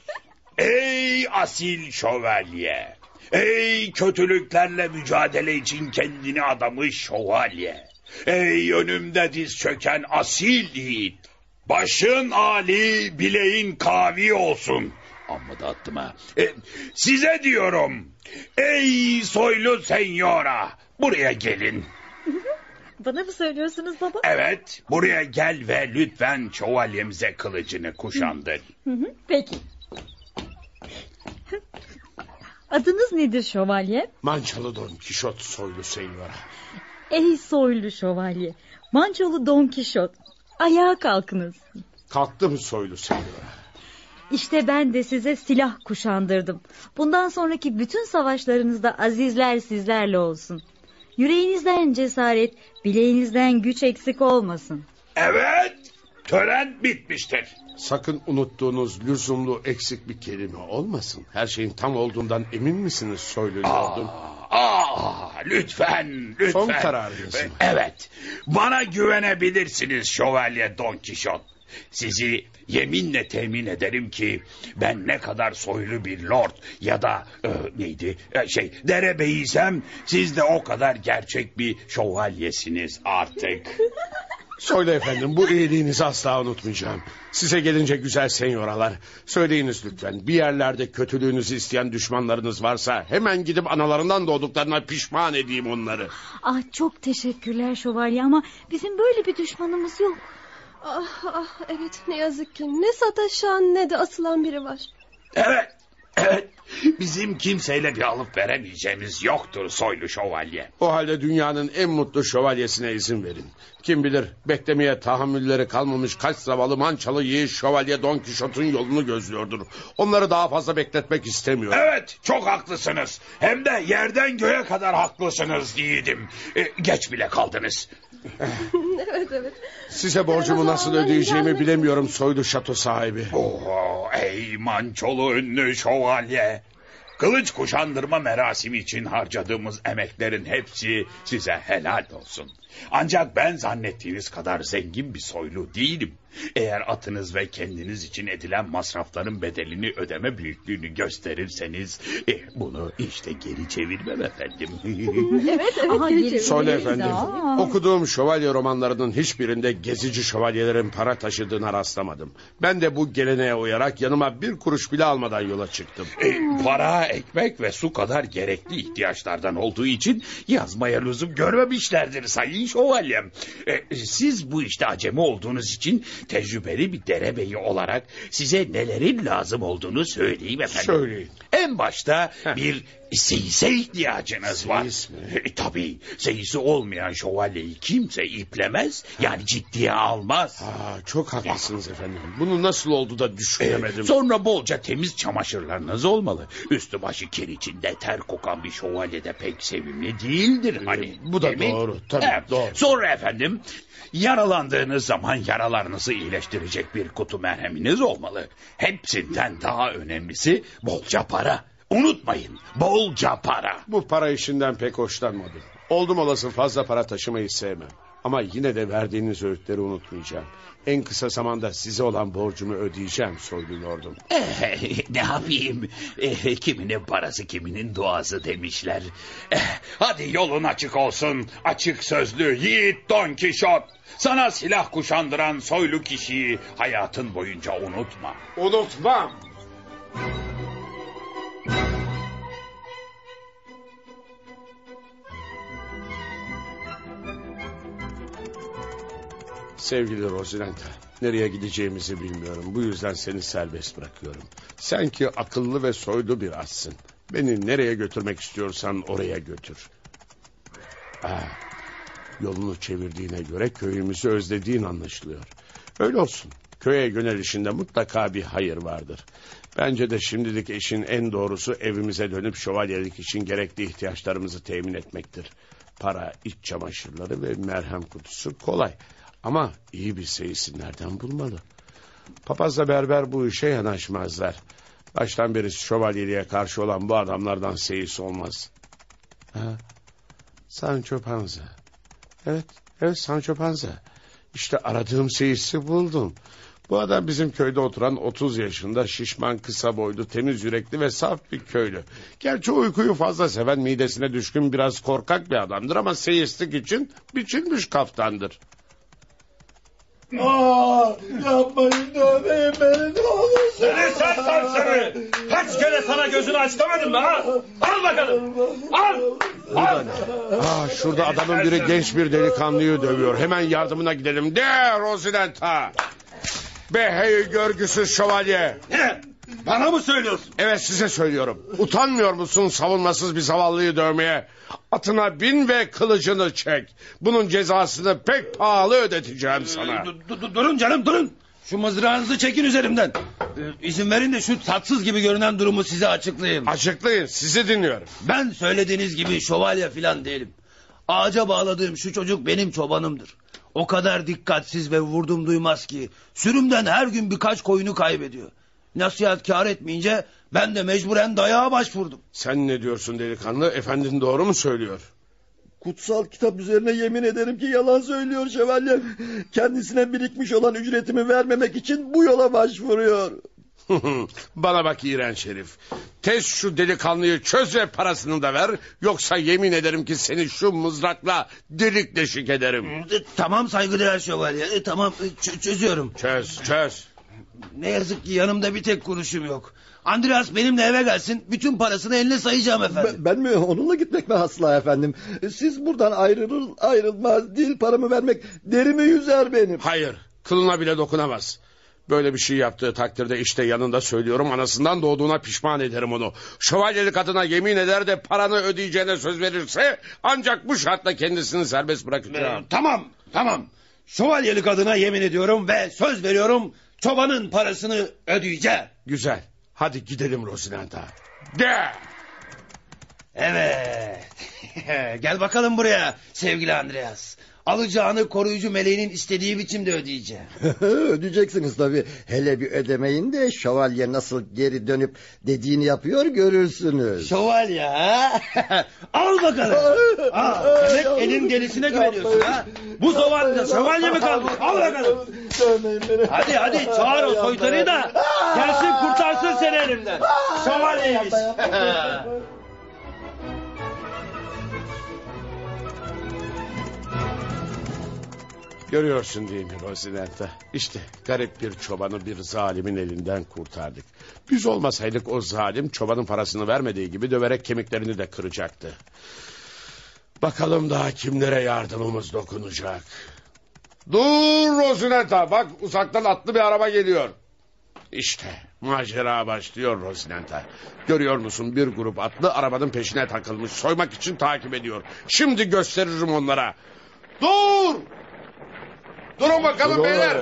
Ey asil şövalye! Ey kötülüklerle mücadele için kendini adamış şövalye! Ey önümde diz çöken asil yiğit! Başın âli, bileğin kavi olsun. Amma da attım ha. E, size diyorum. Ey soylu senyora! Buraya gelin. Bana mı söylüyorsunuz baba? Evet, buraya gel ve lütfen şövalyemize kılıcını kuşandır. Hı hı, Peki. Adınız nedir şövalye? Mançalı Don Kişot soylu senyora. Ey soylu şövalye. Mançolu Don Kişot. Ayağa kalkınız. Kalktım soylu senyora. İşte ben de size silah kuşandırdım. Bundan sonraki bütün savaşlarınızda azizler sizlerle olsun. Yüreğinizden cesaret, bileğinizden güç eksik olmasın. Evet, tören bitmiştir. Sakın unuttuğunuz lüzumlu eksik bir kelime olmasın. Her şeyin tam olduğundan emin misiniz soylu lordum? Aa, lütfen, lütfen. Son kararınız mı? Evet, bana güvenebilirsiniz Şövalye Don Kişot. Sizi yeminle temin ederim ki ben ne kadar soylu bir lord ya da e, neydi e, şey derebeyiysem siz de o kadar gerçek bir şövalyesiniz artık. Söyle efendim bu iyiliğinizi asla unutmayacağım. Size gelince güzel senyoralar. Söyleyiniz lütfen bir yerlerde kötülüğünüzü isteyen düşmanlarınız varsa hemen gidip analarından doğduklarına pişman edeyim onları. Ah çok teşekkürler şövalye ama bizim böyle bir düşmanımız yok. Ah ah evet ne yazık ki ne sataşan ne de asılan biri var. Evet, evet. Bizim kimseyle bir alıp veremeyeceğimiz yoktur soylu şövalye. O halde dünyanın en mutlu şövalyesine izin verin. Kim bilir beklemeye tahammülleri kalmamış kaç zavallı mançalı yiğit şövalye Don Kişot'un yolunu gözlüyordur. Onları daha fazla bekletmek istemiyorum. Evet çok haklısınız. Hem de yerden göğe kadar haklısınız yiğidim. E, geç bile kaldınız. evet evet. Size borcumu nasıl ödeyeceğimi bilemiyorum soylu şato sahibi. Oo, ey mançolu ünlü şövalye. Kılıç kuşandırma merasimi için harcadığımız emeklerin hepsi size helal olsun. Ancak ben zannettiğiniz kadar zengin bir soylu değilim. Eğer atınız ve kendiniz için edilen masrafların bedelini ödeme büyüklüğünü gösterirseniz... E, bunu işte geri çevirmem efendim. Evet evet. Aha, geri geri- çevir. Söyle efendim. Aa. Okuduğum şövalye romanlarının hiçbirinde gezici şövalyelerin para taşıdığına rastlamadım. Ben de bu geleneğe uyarak yanıma bir kuruş bile almadan yola çıktım. E, para, ekmek ve su kadar gerekli ihtiyaçlardan olduğu için yazmaya lüzum görmemişlerdir sayın şövalyem. E, siz bu işte acemi olduğunuz için tecrübeli bir derebeyi olarak size nelerin lazım olduğunu söyleyeyim efendim. Söyleyin. En başta bir seyise ihtiyacınız var. Seyis mi? E, tabii seyisi olmayan şövalyeyi kimse iplemez yani ciddiye almaz. Aa, çok haklısınız efendim. Bunu nasıl oldu da düşünemedim. Sonra bolca temiz çamaşırlarınız olmalı. Üstü başı kir içinde ter kokan bir şövalye de pek sevimli değildir hani. bu da değil mi? doğru, tabii, doğru. Sonra efendim yaralandığınız zaman yaralarınızı iyileştirecek bir kutu merheminiz olmalı. Hepsinden daha önemlisi bolca para. Unutmayın bolca para. Bu para işinden pek hoşlanmadım. Oldum olası fazla para taşımayı sevmem. Ama yine de verdiğiniz öğütleri unutmayacağım. En kısa zamanda size olan borcumu ödeyeceğim soylu lordum. Eh, ne yapayım? Eh, kiminin parası kiminin duası demişler. Eh, hadi yolun açık olsun. Açık sözlü yiğit Don Kişot. Sana silah kuşandıran soylu kişiyi hayatın boyunca unutma. Unutmam. Sevgili Rosinanta, nereye gideceğimizi bilmiyorum. Bu yüzden seni serbest bırakıyorum. Sen ki akıllı ve soylu bir atsın. Beni nereye götürmek istiyorsan oraya götür. Ah, yolunu çevirdiğine göre köyümüzü özlediğin anlaşılıyor. Öyle olsun. Köye yönelişinde mutlaka bir hayır vardır. Bence de şimdilik işin en doğrusu evimize dönüp şövalyelik için gerekli ihtiyaçlarımızı temin etmektir. Para, iç çamaşırları ve merhem kutusu kolay. Ama iyi bir seyisi nereden bulmalı? Papazla berber bu işe yanaşmazlar. Baştan beri şövalyeliğe karşı olan bu adamlardan seyis olmaz. Ha? Sancho Panza. Evet, evet Sancho Panza. İşte aradığım seyisi buldum. Bu adam bizim köyde oturan 30 yaşında şişman kısa boylu temiz yürekli ve saf bir köylü. Gerçi uykuyu fazla seven midesine düşkün biraz korkak bir adamdır ama seyislik için biçilmiş kaftandır. Aa, yapmayın dövmeyin beni ne olursun. Seni sen serseri! Kaç kere sana gözünü aç demedim mi ha? Al bakalım! Al! Al! Aa, şurada adamın biri genç bir delikanlıyı dövüyor. Hemen yardımına gidelim. De Rosinanta! Be hey görgüsüz şövalye! Bana mı söylüyorsun? Evet size söylüyorum. Utanmıyor musun savunmasız bir zavallıyı dövmeye? Atına bin ve kılıcını çek. Bunun cezasını pek pahalı ödeteceğim sana. Du- du- durun canım durun. Şu mızrağınızı çekin üzerimden. Ee, izin verin de şu tatsız gibi görünen durumu size açıklayayım. Açıklayın sizi dinliyorum. Ben söylediğiniz gibi şövalye falan değilim. Ağaca bağladığım şu çocuk benim çobanımdır. O kadar dikkatsiz ve vurdum duymaz ki sürümden her gün birkaç koyunu kaybediyor. Nasihat kâr etmeyince ben de mecburen dayağa başvurdum. Sen ne diyorsun delikanlı? Efendin doğru mu söylüyor? Kutsal kitap üzerine yemin ederim ki yalan söylüyor şövalyem. Kendisine birikmiş olan ücretimi vermemek için bu yola başvuruyor. Bana bak iğrenç herif. Tez şu delikanlıyı çöz ve parasını da ver. Yoksa yemin ederim ki seni şu mızrakla delik deşik ederim. E, Tamam saygıdeğer şövalye. E, tamam e, çözüyorum. Çöz çöz. Ne yazık ki yanımda bir tek kuruşum yok. Andreas benimle eve gelsin. Bütün parasını eline sayacağım efendim. Ben, ben mi onunla gitmek mi asla efendim? Siz buradan ayrılır ayrılmaz değil paramı vermek derimi yüzer benim. Hayır kılına bile dokunamaz. Böyle bir şey yaptığı takdirde işte yanında söylüyorum anasından doğduğuna pişman ederim onu. Şövalyelik adına yemin eder de paranı ödeyeceğine söz verirse ancak bu şartla kendisini serbest bırakacağım. Ee, tamam tamam. Şövalyelik adına yemin ediyorum ve söz veriyorum çobanın parasını ödeyeceğim. Güzel. Hadi gidelim Rosinanta. De! Evet. Gel bakalım buraya sevgili Andreas. Alacağını koruyucu meleğinin istediği biçimde ödeyeceğim. Ödeyeceksiniz tabii. Hele bir ödemeyin de şövalye nasıl geri dönüp dediğini yapıyor görürsünüz. Şövalye ha? Al bakalım. Demek elin gelisine güveniyorsun ha? Bu şövalye, şövalye mi kaldı? Al bakalım. Hadi hadi çağır o soytarıyı da gelsin kurtarsın seni elimden. Şövalyeymiş. Görüyorsun değil mi Rosinanta? İşte garip bir çobanı bir zalimin elinden kurtardık. Biz olmasaydık o zalim çobanın parasını vermediği gibi döverek kemiklerini de kıracaktı. Bakalım daha kimlere yardımımız dokunacak. Dur Rosinanta bak uzaktan atlı bir araba geliyor. İşte macera başlıyor Rosinanta. Görüyor musun bir grup atlı arabanın peşine takılmış soymak için takip ediyor. Şimdi gösteririm onlara. Dur! Durun bakalım beyler.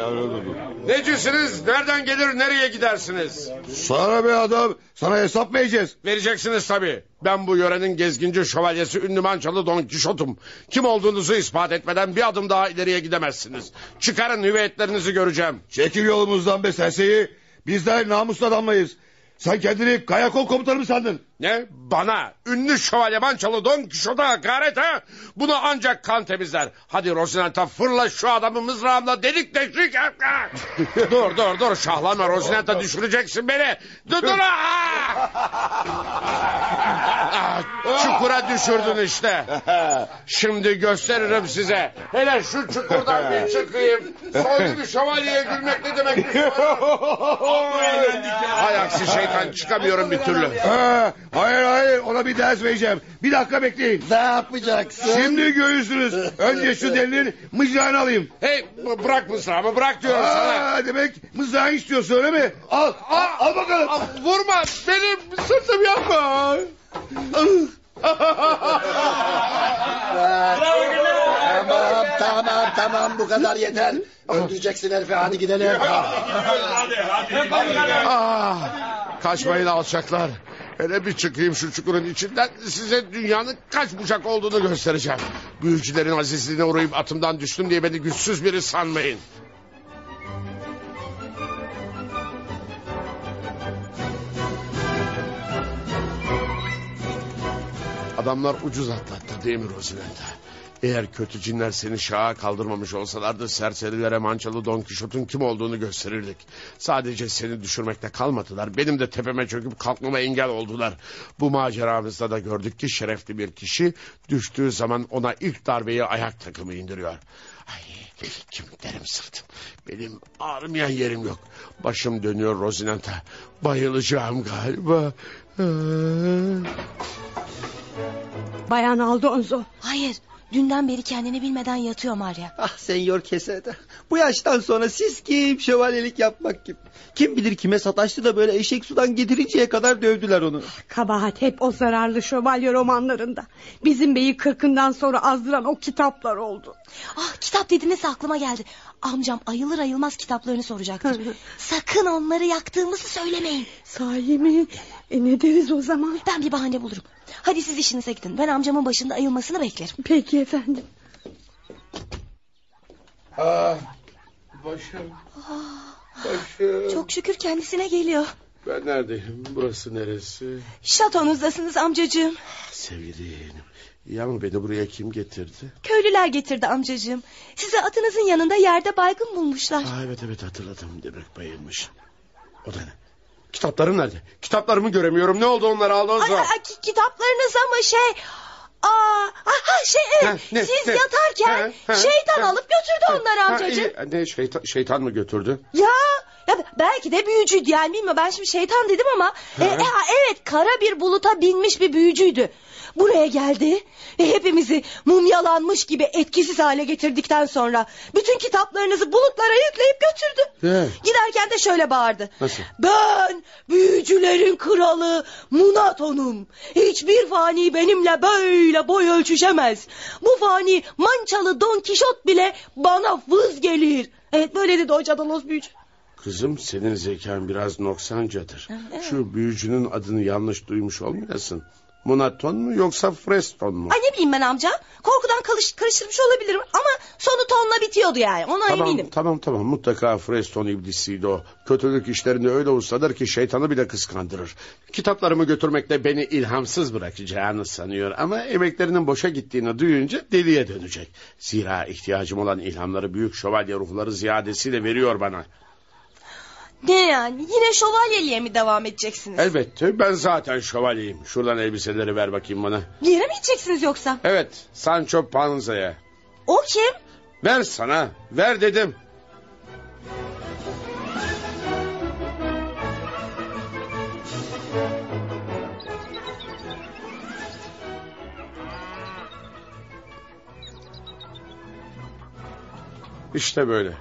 Necisiniz? Nereden gelir nereye gidersiniz? Sana be adam. Sana hesap mı edeceğiz? Vereceksiniz tabii. Ben bu yörenin gezginci şövalyesi ünlü mançalı Don Kişot'um. Kim olduğunuzu ispat etmeden bir adım daha ileriye gidemezsiniz. Çıkarın hüviyetlerinizi göreceğim. Çekil yolumuzdan be serseyi. Bizler namuslu adamlayız. Sen kendini kayakol komutanı mı sandın? Ne? Bana ünlü şövalye mançalı Don Kişot'a hakaret ha? Bunu ancak kan temizler. Hadi Rosinanta fırla şu adamı mızrağımla delik deşik. dur dur dur şahlama Rosinanta düşüreceksin beni. Dur dur. Ah! Çukura düşürdün işte. Şimdi gösteririm size. Hele şu çukurdan bir çıkayım. Soylu bir şövalyeye gülmek ne demek? Hay aksi şeytan çıkamıyorum bir türlü. Ha, hayır hayır ona bir ders vereceğim. Bir dakika bekleyin. Ne yapacaksın? Şimdi görürsünüz. Önce şu delinin mızrağını alayım. Hey bırak mızrağımı bırak diyorum sana. Aa, demek mızrağı istiyorsun öyle mi? Al, al, al bakalım. Aa, Vurma benim sırtım yapma. Tamam tamam tamam bu kadar yeter. Öldüreceksin herifi hadi gidelim. Ah, kaçmayın alçaklar. Hele bir çıkayım şu çukurun içinden size dünyanın kaç bucak olduğunu göstereceğim. Büyücülerin azizliğine uğrayıp atımdan düştüm diye beni güçsüz biri sanmayın. Adamlar ucuz atlattı değil mi Rosinanta? Eğer kötü cinler seni şaha kaldırmamış olsalardı serserilere mançalı Don Kişot'un kim olduğunu gösterirdik. Sadece seni düşürmekte kalmadılar. Benim de tepeme çöküp kalkmama engel oldular. Bu maceramızda da gördük ki şerefli bir kişi düştüğü zaman ona ilk darbeyi ayak takımı indiriyor. Ay, kemiklerim sırtım. Benim ağrımayan yerim yok. Başım dönüyor Rosinanta. Bayılacağım galiba. Bayan Aldonzo. Hayır Dünden beri kendini bilmeden yatıyor Maria. Ah senyor Keseda. Bu yaştan sonra siz kim şövalyelik yapmak kim? Kim bilir kime sataştı da böyle eşek sudan getirinceye kadar dövdüler onu. Kabahat hep o zararlı şövalye romanlarında. Bizim beyi kırkından sonra azdıran o kitaplar oldu. Ah kitap dediniz aklıma geldi. Amcam ayılır ayılmaz kitaplarını soracaktır. Sakın onları yaktığımızı söylemeyin. Sahi mi? E ne deriz o zaman? Ben bir bahane bulurum. Hadi siz işinize gidin. Ben amcamın başında ayılmasını beklerim. Peki efendim. Ah, başım. Başım. Çok şükür kendisine geliyor. Ben neredeyim? Burası neresi? Şatonuzdasınız amcacığım. Sevgili yeğenim. Ya mı beni buraya kim getirdi? Köylüler getirdi amcacığım. Sizi atınızın yanında yerde baygın bulmuşlar. Aa, evet evet hatırladım. Demek bayılmış. O da ne? Kitaplarım nerede? Kitaplarımı göremiyorum. Ne oldu onları? Ay, ay, ki- kitaplarınız ama şey... Aa, aha, şey evet. Ha, ne, Siz ne? yatarken Ha, ha, şeytan ha. alıp götürdü onları Ha, amcacığım. iyi. Ne şeytan, şeytan mı götürdü? Ya, ya belki de büyücüydü yani bilmiyorum ben şimdi şeytan dedim ama e, e, ha, evet kara bir buluta binmiş bir büyücüydü. Buraya geldi ve hepimizi mumyalanmış gibi etkisiz hale getirdikten sonra bütün kitaplarınızı bulutlara yükleyip götürdü. Ne? Giderken de şöyle bağırdı. Nasıl? Ben büyücülerin kralı Munaton'um. Hiçbir fani benimle böyle boy ölçüşemez. Bu fani mançalı Don Kişot bile bana vız gelir. Evet böyle dedi o cadalos büyücü. Kızım senin zekan biraz noksancadır. Şu büyücünün adını yanlış duymuş olmayasın. Munaton mu yoksa Freston mu? Ay ne bileyim ben amca. Korkudan karış, karıştırmış olabilirim ama sonu tonla bitiyordu yani ona Tamam eminim. tamam tamam mutlaka Freston iblisiydi o. Kötülük işlerinde öyle ustadır ki şeytanı bile kıskandırır. Kitaplarımı götürmekte beni ilhamsız bırakacağını sanıyor ama emeklerinin boşa gittiğini duyunca deliye dönecek. Zira ihtiyacım olan ilhamları büyük şövalye ruhları ziyadesiyle veriyor bana. Ne yani yine şövalyeliğe mi devam edeceksiniz? Elbette ben zaten şövalyeyim. Şuradan elbiseleri ver bakayım bana. Yere mi gideceksiniz yoksa? Evet Sancho Panza'ya. O kim? Ver sana ver dedim. İşte böyle.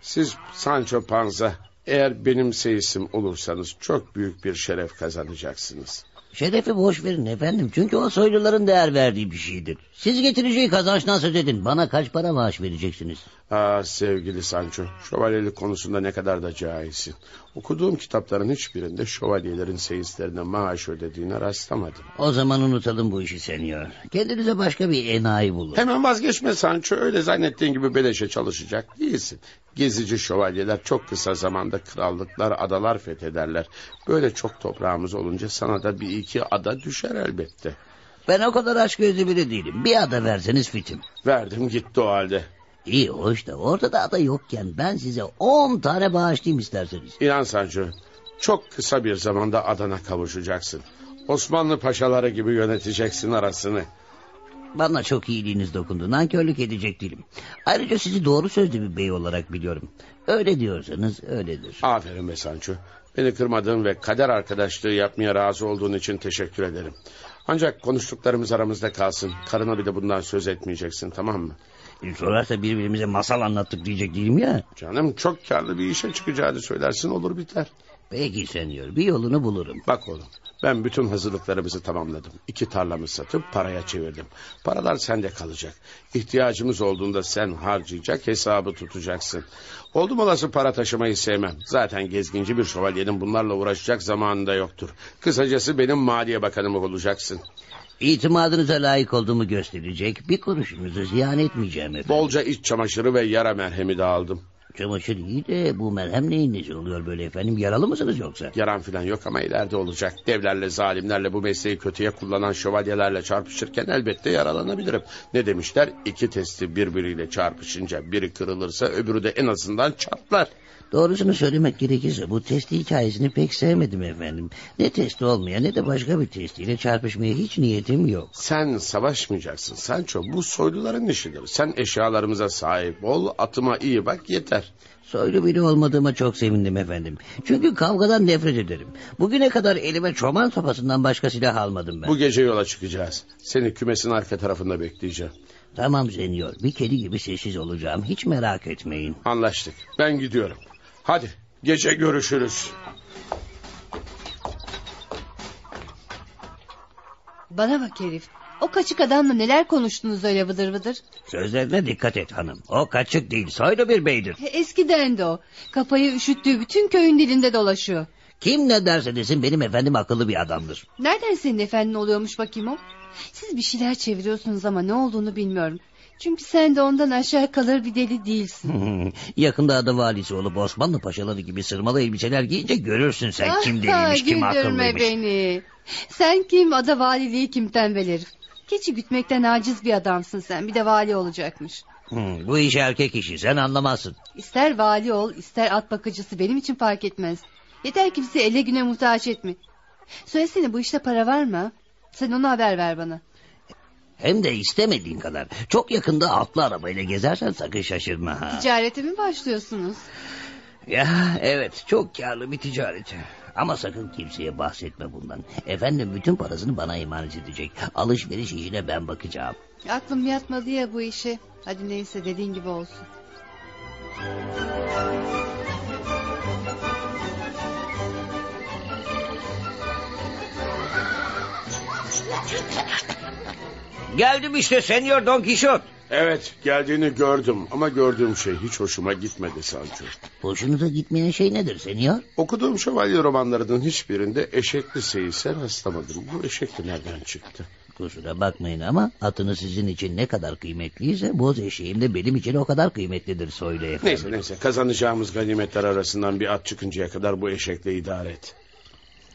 Siz Sancho Panza eğer benim seyisim olursanız çok büyük bir şeref kazanacaksınız. Şerefi boş verin efendim. Çünkü o soyluların değer verdiği bir şeydir. Siz getireceği kazançtan söz edin. Bana kaç para maaş vereceksiniz? Ah sevgili Sancho, şövalyelik konusunda ne kadar da cahilsin. Okuduğum kitapların hiçbirinde şövalyelerin seyislerine maaş ödediğine rastlamadım. O zaman unutalım bu işi senyor. Kendinize başka bir enayi bulun. Hemen vazgeçme Sancho, öyle zannettiğin gibi beleşe çalışacak değilsin. Gezici şövalyeler çok kısa zamanda krallıklar, adalar fethederler. Böyle çok toprağımız olunca sana da bir iki ada düşer elbette. Ben o kadar aç gözlü biri değilim. Bir ada verseniz fitim. Verdim gitti o halde. İyi hoş da ortada ada yokken ben size on tane bağışlayayım isterseniz. İnan Sancho, çok kısa bir zamanda adana kavuşacaksın. Osmanlı paşaları gibi yöneteceksin arasını. Bana çok iyiliğiniz dokundu. Nankörlük edecek değilim. Ayrıca sizi doğru sözlü bir bey olarak biliyorum. Öyle diyorsanız öyledir. Aferin be Sancho. Beni kırmadığın ve kader arkadaşlığı yapmaya razı olduğun için teşekkür ederim. Ancak konuştuklarımız aramızda kalsın. Karına bir de bundan söz etmeyeceksin tamam mı? Sorarsa birbirimize masal anlattık diyecek değilim ya. Canım çok karlı bir işe çıkacağını söylersin olur biter. Peki senyor bir yolunu bulurum. Bak oğlum ben bütün hazırlıklarımızı tamamladım. İki tarlamı satıp paraya çevirdim. Paralar sende kalacak. İhtiyacımız olduğunda sen harcayacak hesabı tutacaksın. Oldum olası para taşımayı sevmem. Zaten gezginci bir şövalyenin bunlarla uğraşacak zamanı da yoktur. Kısacası benim maliye bakanım olacaksın. İtimadınıza layık olduğumu gösterecek bir kuruşunuzu ziyan etmeyeceğim efendim. Bolca iç çamaşırı ve yara merhemi de aldım. Çamaşır iyi de bu merhem neyin nesi oluyor böyle efendim? Yaralı mısınız yoksa? Yaran filan yok ama ileride olacak. Devlerle, zalimlerle bu mesleği kötüye kullanan şövalyelerle çarpışırken elbette yaralanabilirim. Ne demişler? İki testi birbiriyle çarpışınca biri kırılırsa öbürü de en azından çatlar. Doğrusunu söylemek gerekirse bu testi hikayesini pek sevmedim efendim. Ne testi olmaya ne de başka bir testiyle çarpışmaya hiç niyetim yok. Sen savaşmayacaksın Sancho. Bu soyluların işidir. Sen eşyalarımıza sahip ol, atıma iyi bak yeter. Soylu biri olmadığıma çok sevindim efendim. Çünkü kavgadan nefret ederim. Bugüne kadar elime çoban sopasından başka silah almadım ben. Bu gece yola çıkacağız. Seni kümesin arka tarafında bekleyeceğim. Tamam senyor bir kedi gibi sessiz olacağım hiç merak etmeyin. Anlaştık. Ben gidiyorum. Hadi gece görüşürüz. Bana bak herif. O kaçık adamla neler konuştunuz öyle vıdır vıdır? Sözlerine dikkat et hanım. O kaçık değil soylu bir beydir. E, Eskiden de o. Kafayı üşüttüğü bütün köyün dilinde dolaşıyor. Kim ne derse desin benim efendim akıllı bir adamdır. Nereden senin efendin oluyormuş bakayım o? Siz bir şeyler çeviriyorsunuz ama ne olduğunu bilmiyorum. Çünkü sen de ondan aşağı kalır bir deli değilsin. Yakında adı valisi olup Osmanlı paşaları gibi sırmalı elbiseler giyince görürsün sen kim Ah, deliymiş kim akıllıymış. beni. Sen kim ada valiliği kim tembel herif. Keçi gütmekten aciz bir adamsın sen bir de vali olacakmış. Hı, bu iş erkek işi sen anlamazsın. İster vali ol ister at bakıcısı benim için fark etmez. Yeter ki bizi ele güne muhtaç etme. Söylesene bu işte para var mı? Sen onu haber ver bana. Hem de istemediğin kadar. Çok yakında atlı arabayla gezersen sakın şaşırma ha. Ticarete mi başlıyorsunuz? Ya evet çok karlı bir ticaret. Ama sakın kimseye bahsetme bundan. Efendim bütün parasını bana emanet edecek. Alışveriş işine ben bakacağım. Aklım yatmadı ya bu işe. Hadi neyse dediğin gibi olsun. Geldim işte senyor Don Kişot. Evet geldiğini gördüm ama gördüğüm şey hiç hoşuma gitmedi Sancho. Hoşunuza gitmeyen şey nedir senyor? Okuduğum şövalye romanlarının hiçbirinde eşekli seyise rastlamadım. Bu eşek de nereden çıktı? Kusura bakmayın ama atınız sizin için ne kadar kıymetliyse boz eşeğim de benim için o kadar kıymetlidir Soylu efendi. Neyse neyse kazanacağımız ganimetler arasından bir at çıkıncaya kadar bu eşekle idare et.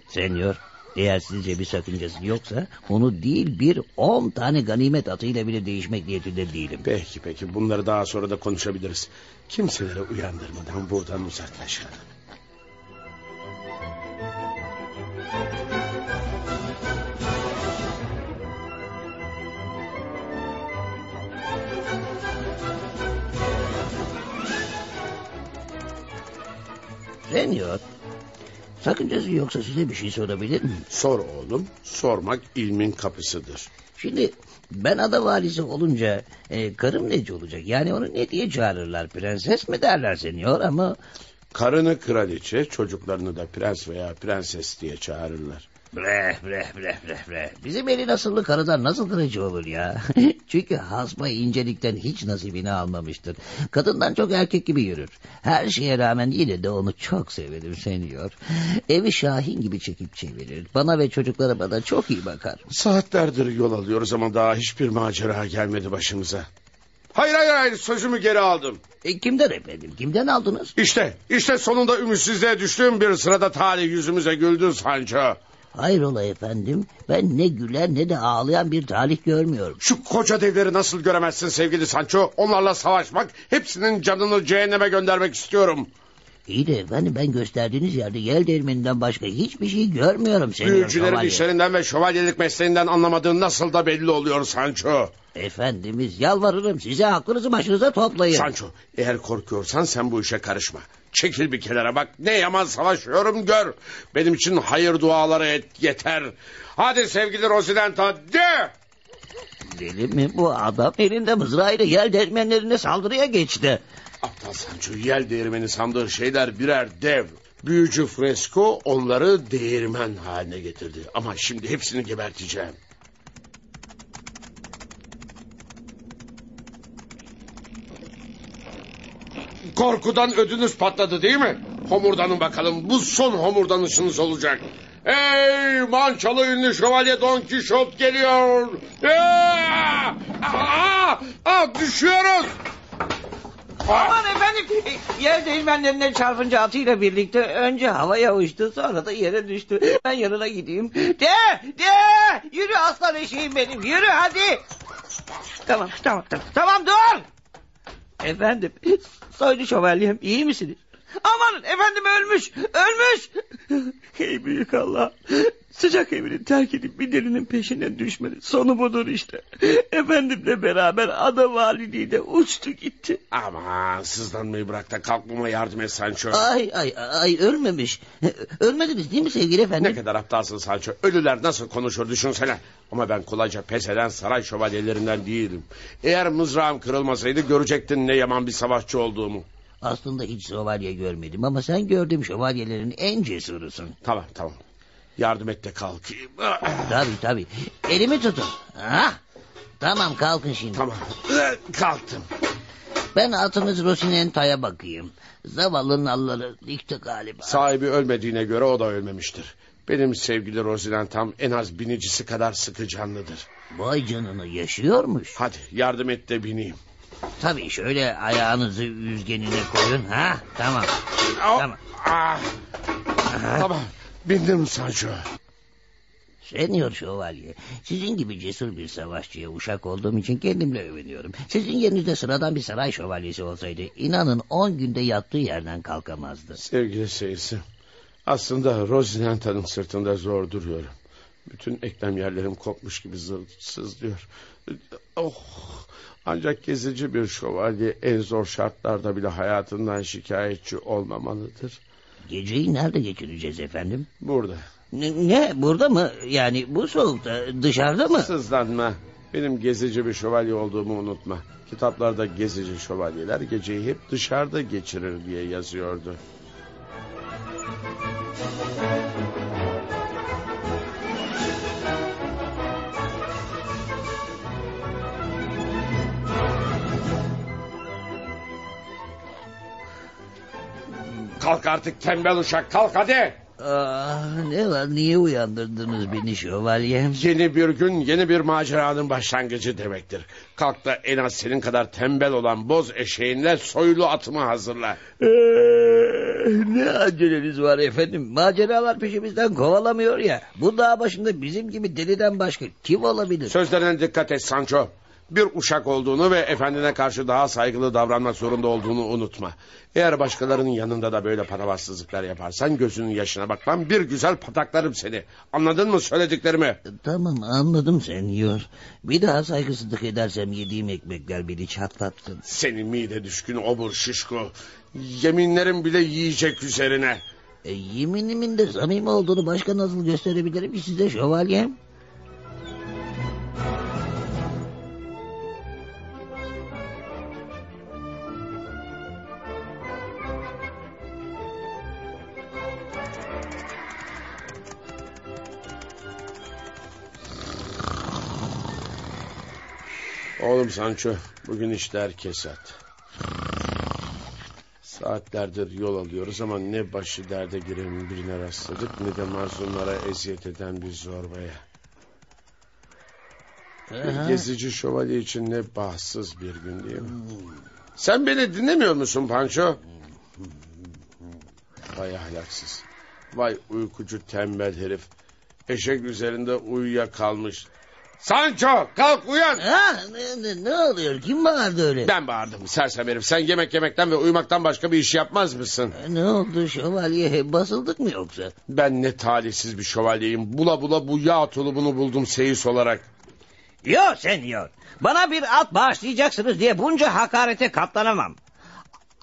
Senyor eğer sizce bir sakıncası yoksa onu değil bir on tane ganimet atıyla bile değişmek niyetinde değilim. Peki peki bunları daha sonra da konuşabiliriz. Kimseleri uyandırmadan buradan uzaklaşalım. Senyor sakıncası yoksa size bir şey sorabilir miyim? Sor oğlum sormak ilmin kapısıdır. Şimdi ben ada valisi olunca e, karım neci olacak? Yani onu ne diye çağırırlar? Prenses mi derler senyor ama... Karını kraliçe çocuklarını da prens veya prenses diye çağırırlar. Bre bre bre bre bre. Bizim elin asıllı karıdan nasıl kırıcı olur ya? Çünkü hasma incelikten hiç nasibini almamıştır. Kadından çok erkek gibi yürür. Her şeye rağmen yine de onu çok severim seniyor. Evi Şahin gibi çekip çevirir. Bana ve çocuklarıma da çok iyi bakar. Saatlerdir yol alıyoruz ama daha hiçbir macera gelmedi başımıza. Hayır hayır hayır sözümü geri aldım. E, kimden efendim? Kimden aldınız? İşte işte sonunda ümitsizliğe düştüğüm bir sırada talih yüzümüze güldü Sancho. Hayrola efendim? Ben ne gülen ne de ağlayan bir talih görmüyorum. Şu koca devleri nasıl göremezsin sevgili Sancho? Onlarla savaşmak, hepsinin canını cehenneme göndermek istiyorum. İyi de efendim ben gösterdiğiniz yerde yel değirmeninden başka hiçbir şey görmüyorum. senyor Büyücülerin işlerinden ve şövalyelik mesleğinden anlamadığın nasıl da belli oluyor Sancho. Efendimiz yalvarırım size aklınızı başınıza toplayın. Sancho eğer korkuyorsan sen bu işe karışma. Çekil bir kenara bak ne yaman savaşıyorum gör. Benim için hayır duaları et yeter. Hadi sevgili Rosilento de. Deli mi bu adam elinde mızrağıyla yel değirmenlerine saldırıya geçti. Aptal Sancho yel değirmeni sandığı şeyler birer dev. Büyücü Fresco onları değirmen haline getirdi. Ama şimdi hepsini geberteceğim. Korkudan ödünüz patladı değil mi? Homurdanın bakalım. Bu son homurdanışınız olacak. Ey mançalı ünlü şövalye Don Kişot geliyor. Aa! Aa! Aa, düşüyoruz. Aman efendim yer değirmenlerine çarpınca atıyla birlikte önce havaya uçtu sonra da yere düştü. Ben yanına gideyim. De de yürü aslan eşeğim benim yürü hadi. Tamam tamam tamam tamam dur. Efendim soylu şövalyem iyi misiniz? Aman efendim ölmüş. Ölmüş. Ey büyük Allah. Sıcak evini terk edip bir delinin peşinden düşmedi. Sonu budur işte. Efendimle beraber ada valiliği de uçtu gitti. Aman sızlanmayı bırak da kalkmama yardım et Sancho. Ay ay ay ölmemiş. Ölmediniz değil mi sevgili efendim? Ne kadar aptalsın Sancho. Ölüler nasıl konuşur düşünsene. Ama ben kolayca pes eden saray şövalyelerinden değilim. Eğer mızrağım kırılmasaydı görecektin ne yaman bir savaşçı olduğumu. Aslında hiç şövalye görmedim ama sen gördüğüm şövalyelerin en cesurusun. Tamam tamam. Yardım et de kalkayım. Tabii tabii. Elimi tutun. Ha? Tamam kalkın şimdi. Tamam. Kalktım. Ben atınız Rosinenta'ya bakayım. Zavallı nalları dikti galiba. Sahibi ölmediğine göre o da ölmemiştir. Benim sevgili Rosinentam en az binicisi kadar sıkı canlıdır. Vay canına yaşıyormuş. Hadi yardım et de bineyim. Tabii şöyle ayağınızı yüzgenine koyun. Ha tamam. Tamam. Ah. Tamam. Bindim Sancho. Senyor şövalye, sizin gibi cesur bir savaşçıya uşak olduğum için kendimle övünüyorum. Sizin yerinizde sıradan bir saray şövalyesi olsaydı, inanın on günde yattığı yerden kalkamazdı. Sevgili seyirci, aslında Rosinanta'nın sırtında zor duruyorum. Bütün eklem yerlerim kopmuş gibi zır- sızlıyor. Oh, ancak gezici bir şövalye en zor şartlarda bile hayatından şikayetçi olmamalıdır. Geceyi nerede geçireceğiz efendim? Burada. Ne, ne burada mı? Yani bu soğukta dışarıda mı? Sızlanma. Benim gezici bir şövalye olduğumu unutma. Kitaplarda gezici şövalyeler geceyi hep dışarıda geçirir diye yazıyordu. Kalk artık tembel uşak kalk hadi. Ah, ne var niye uyandırdınız beni şövalyem? Yeni bir gün yeni bir maceranın başlangıcı demektir. Kalk da en az senin kadar tembel olan boz eşeğinle soylu atımı hazırla. Ee, ne aceleniz var efendim? Maceralar peşimizden kovalamıyor ya. Bu dağ başında bizim gibi deliden başka kim olabilir? Sözlerine dikkat et Sancho. Bir uşak olduğunu ve efendine karşı daha saygılı davranmak zorunda olduğunu unutma. Eğer başkalarının yanında da böyle patavatsızlıklar yaparsan gözünün yaşına bakmam bir güzel pataklarım seni. Anladın mı söylediklerimi? Tamam anladım senyor. Bir daha saygısızlık edersem yediğim ekmekler beni çatlattın. Seni mide düşkün obur şişko. Yeminlerim bile yiyecek üzerine. E, yeminimin de samimi olduğunu başka nasıl gösterebilirim ki size şövalyem? Oğlum Sancho bugün işler kesat. Saatlerdir yol alıyoruz ama ne başı derde giren birine rastladık ne de mazlumlara eziyet eden bir zorbaya. Bir gezici şövalye için ne bahtsız bir gün değil mi? Sen beni dinlemiyor musun Pancho? Vay ahlaksız. Vay uykucu tembel herif. Eşek üzerinde uyuya kalmış. Sancho kalk uyan. Ha, ne, ne, oluyor? Kim bağırdı öyle? Ben bağırdım sersem herif. Sen yemek yemekten ve uyumaktan başka bir iş yapmaz mısın? E, Ne oldu şövalye? Basıldık mı yoksa? Ben ne talihsiz bir şövalyeyim. Bula bula bu yağ tulumunu buldum seyis olarak. Yo senyor. Bana bir at bağışlayacaksınız diye bunca hakarete katlanamam.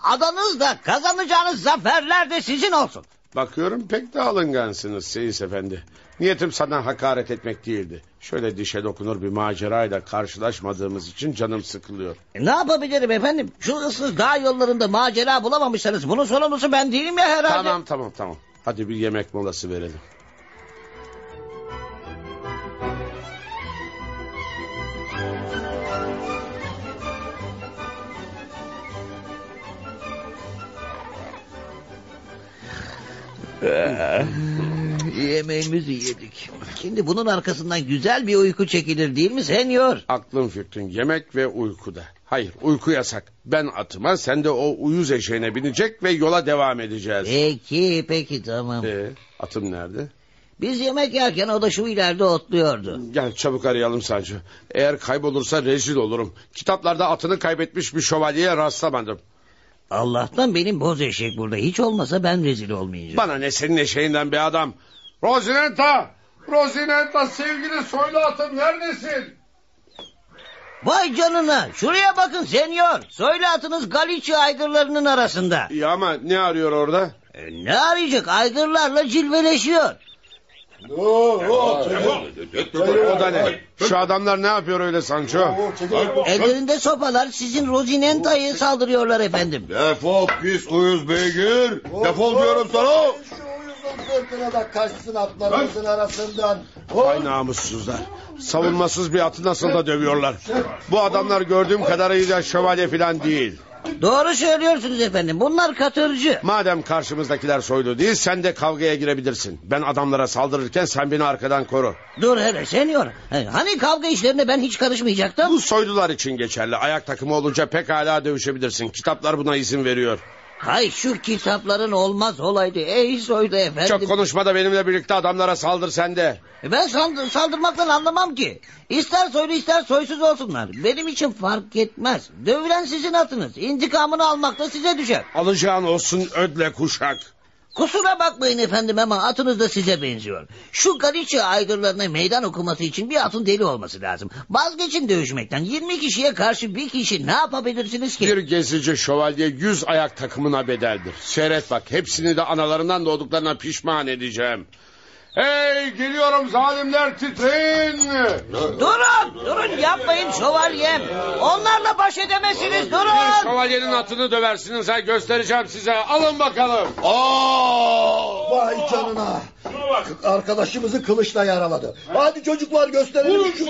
Adanızda kazanacağınız zaferler de sizin olsun. Bakıyorum pek de alıngansınız seyis efendi. Niyetim sana hakaret etmek değildi. Şöyle dişe dokunur bir macerayla karşılaşmadığımız için canım sıkılıyor. E, ne yapabilirim efendim? Şu ıssız dağ yollarında macera bulamamışsanız bunun sorumlusu ben değilim ya herhalde. Tamam tamam tamam. Hadi bir yemek molası verelim. Yemeğimizi yedik. Şimdi bunun arkasından güzel bir uyku çekilir değil mi senyor? Aklın fikrin yemek ve uykuda. Hayır uyku yasak. Ben atıma sen de o uyuz eşeğine binecek ve yola devam edeceğiz. Peki peki tamam. Ee, atım nerede? Biz yemek yerken o da şu ileride otluyordu. Gel çabuk arayalım Sancı. Eğer kaybolursa rezil olurum. Kitaplarda atını kaybetmiş bir şövalyeye rastlamadım. Allah'tan benim boz eşek burada. Hiç olmasa ben rezil olmayacağım. Bana ne senin eşeğinden be adam. Rosinenta! Rosinenta sevgili soylu atım neredesin? Vay canına şuraya bakın senyor. Soylu atınız Galicia aygırlarının arasında. İyi ama ne arıyor orada? E, ne arayacak aygırlarla cilveleşiyor. O da ne? Şu adamlar ne yapıyor öyle Sancho? Ellerinde sopalar sizin Rosinenta'ya saldırıyorlar efendim. Defol pis uyuz beygir. Defol diyorum sana. Fırtına da kaçsın atlarımızın arasından. Vay namussuzlar. Savunmasız bir atı nasıl da dövüyorlar. Bu adamlar gördüğüm kadarıyla şövalye falan değil. Doğru söylüyorsunuz efendim. Bunlar katırcı. Madem karşımızdakiler soylu değil sen de kavgaya girebilirsin. Ben adamlara saldırırken sen beni arkadan koru. Dur hele senyor. Hani kavga işlerine ben hiç karışmayacaktım? Bu soylular için geçerli. Ayak takımı olunca pekala dövüşebilirsin. Kitaplar buna izin veriyor. Hay şu kitapların olmaz olaydı. Ey soylu efendim. Çok konuşma da benimle birlikte adamlara saldır sen de. Ben saldır, saldırmaktan anlamam ki. İster soylu ister soysuz olsunlar. Benim için fark etmez. Dövülen sizin atınız. İntikamını almak da size düşer. Alacağın olsun ödle kuşak. Kusura bakmayın efendim ama atınız da size benziyor. Şu Galicia aygırlarına meydan okuması için bir atın deli olması lazım. Vazgeçin dövüşmekten. 20 kişiye karşı bir kişi ne yapabilirsiniz ki? Bir gezici şövalye yüz ayak takımına bedeldir. Seyret bak hepsini de analarından doğduklarına pişman edeceğim. Hey geliyorum zalimler titreyin. Durun durun yapmayın şövalyem. Onlarla baş edemezsiniz Bir durun. şövalyenin atını döversiniz ha göstereceğim size. Alın bakalım. Aa! Vay canına. Arkadaşımızı kılıçla yaraladı. Hadi çocuklar gösterelim şu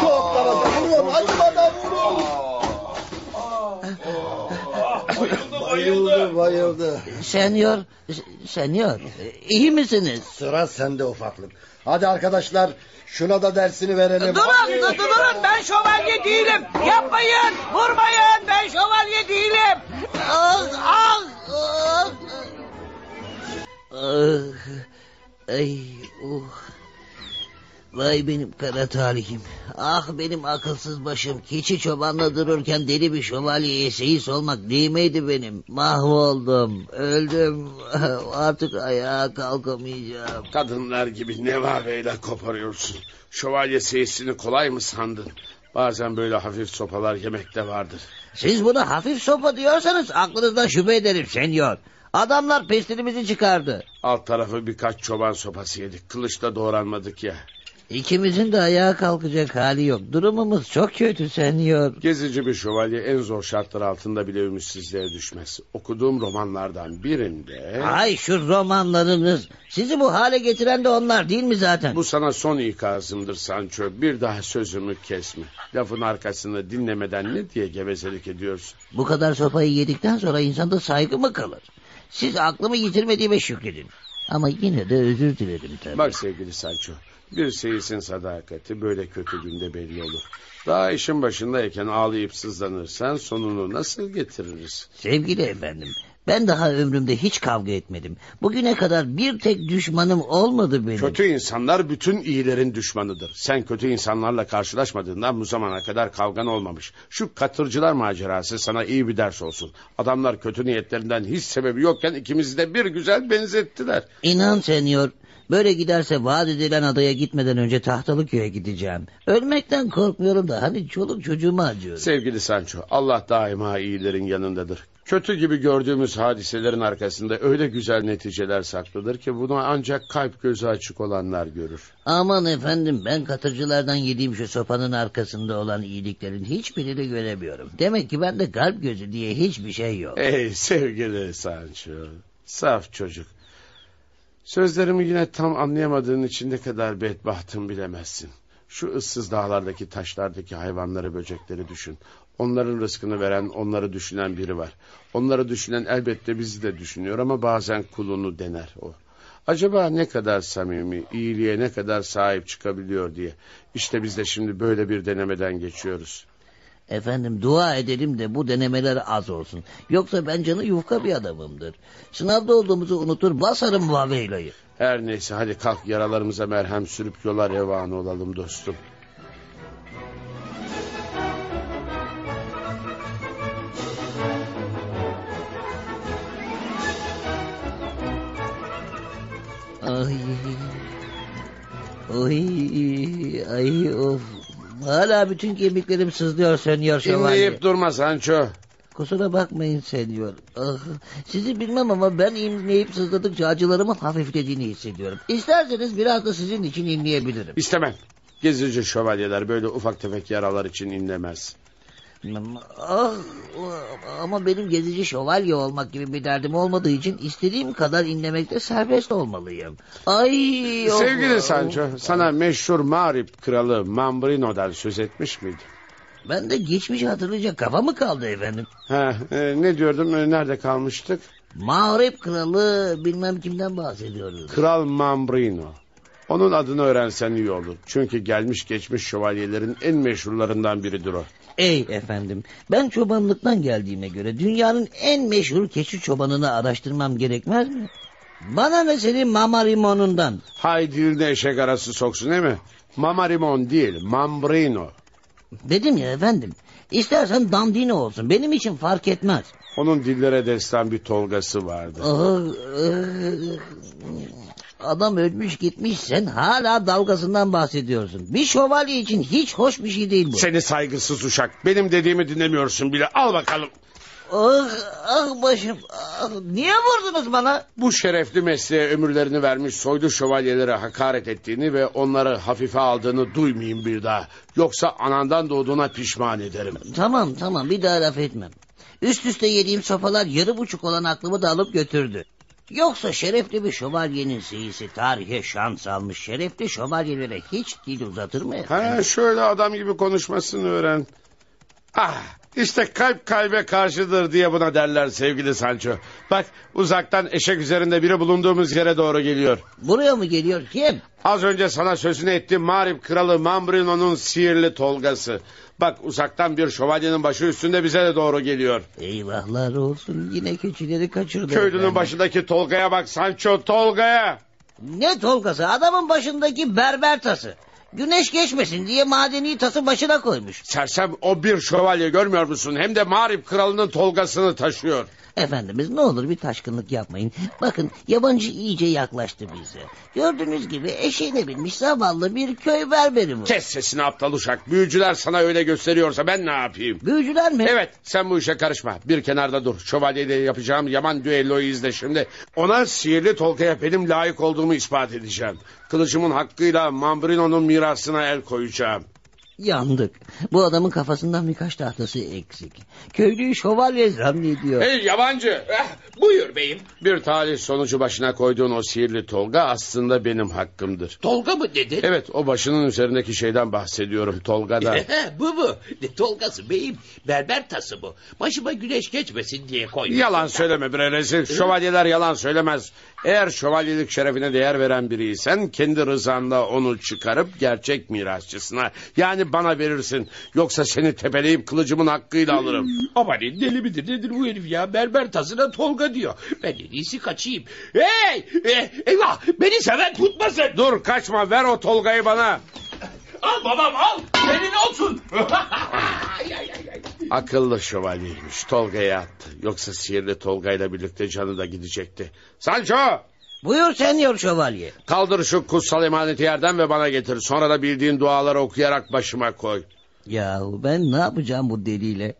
Şu atlara da vurun. Acımadan vurun. Bayıldı bayıldı. Senyor, senyor iyi misiniz? Sıra sende ufaklık. Hadi arkadaşlar şuna da dersini verelim. Durun, Hadi. dur- durun ben şövalye değilim. Yapmayın, vurmayın ben şövalye değilim. Ah, ah, ah. Ah, Ay, uh. Vay benim kara talihim. Ah benim akılsız başım. Keçi çobanla dururken deli bir şövalyeye seyis olmak değmeydi benim. Mahvoldum. Öldüm. Artık ayağa kalkamayacağım. Kadınlar gibi nevaveyle koparıyorsun. Şövalye seyisini kolay mı sandın? Bazen böyle hafif sopalar yemekte vardır. Siz buna hafif sopa diyorsanız aklınızdan şüphe ederim senyor. Adamlar pestilimizi çıkardı. Alt tarafı birkaç çoban sopası yedik. Kılıçla doğranmadık ya. İkimizin de ayağa kalkacak hali yok. Durumumuz çok kötü senyor. Gezici bir şövalye en zor şartlar altında bile ümitsizliğe düşmez. Okuduğum romanlardan birinde... Ay şu romanlarınız. Sizi bu hale getiren de onlar değil mi zaten? Bu sana son ikazımdır Sancho. Bir daha sözümü kesme. Lafın arkasını dinlemeden ne diye gevezelik ediyorsun? Bu kadar sopayı yedikten sonra insanda saygı mı kalır? Siz aklımı yitirmediğime şükredin. Ama yine de özür dilerim tabii. Bak sevgili Sancho. Bir seyisin sadakati böyle kötü günde belli olur. Daha işin başındayken ağlayıp sızlanırsan sonunu nasıl getiririz? Sevgili efendim, ben daha ömrümde hiç kavga etmedim. Bugüne kadar bir tek düşmanım olmadı benim. Kötü insanlar bütün iyilerin düşmanıdır. Sen kötü insanlarla karşılaşmadığından bu zamana kadar kavgan olmamış. Şu katırcılar macerası sana iyi bir ders olsun. Adamlar kötü niyetlerinden hiç sebebi yokken ikimizi de bir güzel benzettiler. İnan senyor, böyle giderse vaat edilen adaya gitmeden önce Tahtalıköy'e gideceğim. Ölmekten korkmuyorum da hani çoluk çocuğuma acıyorum. Sevgili Sancho, Allah daima iyilerin yanındadır. Kötü gibi gördüğümüz hadiselerin arkasında öyle güzel neticeler saklıdır ki bunu ancak kalp gözü açık olanlar görür. Aman efendim ben katırcılardan yediğim şu sopanın arkasında olan iyiliklerin hiçbirini göremiyorum. Demek ki bende kalp gözü diye hiçbir şey yok. Ey sevgili Sancho, saf çocuk. Sözlerimi yine tam anlayamadığın için ne kadar bedbahtım bilemezsin. Şu ıssız dağlardaki taşlardaki hayvanları böcekleri düşün. Onların rızkını veren onları düşünen biri var. Onları düşünen elbette bizi de düşünüyor ama bazen kulunu dener o. Acaba ne kadar samimi, iyiliğe ne kadar sahip çıkabiliyor diye. İşte biz de şimdi böyle bir denemeden geçiyoruz. Efendim dua edelim de bu denemeler az olsun. Yoksa ben canı yufka bir adamımdır. Sınavda olduğumuzu unutur basarım Vaveyla'yı. Her neyse hadi kalk yaralarımıza merhem sürüp yola revan olalım dostum. Ay. Ay, ay of Hala bütün kemiklerim sızlıyor senyor şövalye. İnleyip durma Sancho. Kusura bakmayın senyor. Ah, sizi bilmem ama ben inleyip sızladıkça acılarımın hafiflediğini hissediyorum. İsterseniz biraz da sizin için inleyebilirim. İstemem. Gezici şövalyeler böyle ufak tefek yaralar için inlemez. Ah, ama benim gezici şövalye olmak gibi bir derdim olmadığı için istediğim kadar inlemekte serbest olmalıyım. Ay. Sevgili Sancho, sana meşhur mağrip kralı Mambrino'dan söz etmiş miydim? Ben de geçmişi hatırlayacak kafa mı kaldı efendim? Ha, e, ne diyordum, e, nerede kalmıştık? Mağrip kralı bilmem kimden bahsediyoruz. Kral Mambrino. Onun adını öğrensen iyi olur. Çünkü gelmiş geçmiş şövalyelerin en meşhurlarından biridir o. Ey efendim ben çobanlıktan geldiğime göre dünyanın en meşhur keçi çobanını araştırmam gerekmez mi? Bana ne senin Mamarimon'undan? Hay diline eşek arası soksun değil mi? Mamarimon değil, Mambrino. Dedim ya efendim. İstersen dandini olsun benim için fark etmez. Onun dillere destan bir tolgası vardı. Adam ölmüş gitmiş sen hala dalgasından bahsediyorsun. Bir şövalye için hiç hoş bir şey değil bu. Seni saygısız uşak. Benim dediğimi dinlemiyorsun bile. Al bakalım. Ah, ah başım. Ah, niye vurdunuz bana? Bu şerefli mesleğe ömürlerini vermiş soylu şövalyelere hakaret ettiğini ve onları hafife aldığını duymayayım bir daha. Yoksa anandan doğduğuna pişman ederim. Tamam tamam bir daha laf etmem. Üst üste yediğim sopalar yarı buçuk olan aklımı da alıp götürdü. Yoksa şerefli bir şövalyenin seyisi tarihe şans almış şerefli şövalyelere hiç dil uzatır mı? Ha, şöyle adam gibi konuşmasını öğren. Ah işte kalp kalbe karşıdır diye buna derler sevgili Sancho. Bak uzaktan eşek üzerinde biri bulunduğumuz yere doğru geliyor. Buraya mı geliyor kim? Az önce sana sözünü ettiğim mağrip kralı Mambrino'nun sihirli tolgası. Bak uzaktan bir şövalyenin başı üstünde bize de doğru geliyor. Eyvahlar olsun yine keçileri kaçırdı. Köylünün efendim. başındaki Tolga'ya bak Sancho Tolga'ya. Ne tolgası adamın başındaki berber tası. Güneş geçmesin diye madeni tası başına koymuş. Sersem o bir şövalye görmüyor musun? Hem de mağrip kralının Tolgasını taşıyor. Efendimiz ne olur bir taşkınlık yapmayın. Bakın yabancı iyice yaklaştı bize. Gördüğünüz gibi eşeğine binmiş zavallı bir köy berberi bu. Kes sesini aptal uşak. Büyücüler sana öyle gösteriyorsa ben ne yapayım? Büyücüler mi? Evet sen bu işe karışma. Bir kenarda dur. Şövalyeyle yapacağım yaman düelloyu izle şimdi. Ona sihirli Tolga'ya benim layık olduğumu ispat edeceğim. Kılıcımın hakkıyla Mambrino'nun mirasına el koyacağım. Yandık. Bu adamın kafasından birkaç tahtası eksik. Köylüyü şövalye zannediyor. Hey yabancı. Eh, buyur beyim. Bir talih sonucu başına koyduğun o sihirli Tolga aslında benim hakkımdır. Tolga mı dedin? Evet o başının üzerindeki şeyden bahsediyorum Tolga'dan. bu bu. Ne Tolgası beyim. Berber tası bu. Başıma güneş geçmesin diye koymuş. Yalan söyleme bre rezil. Şövalyeler yalan söylemez. Eğer şövalyelik şerefine değer veren biriysen kendi rızanla onu çıkarıp gerçek mirasçısına yani bana verirsin. Yoksa seni tepeleyip kılıcımın hakkıyla alırım. Ama ne deli midir nedir bu herif ya? Berber tasına Tolga diyor. Ben en iyisi kaçayım. Hey! Eh, eyvah! Beni seven tutmasın. Dur kaçma ver o Tolga'yı bana. Al babam al. Senin olsun. Akıllı şövalyeymiş Tolga'ya attı. Yoksa sihirli Tolga'yla birlikte canı da gidecekti. Sancho! Buyur senyor şövalye. Kaldır şu kutsal emaneti yerden ve bana getir. Sonra da bildiğin duaları okuyarak başıma koy. Yahu ben ne yapacağım bu deliyle?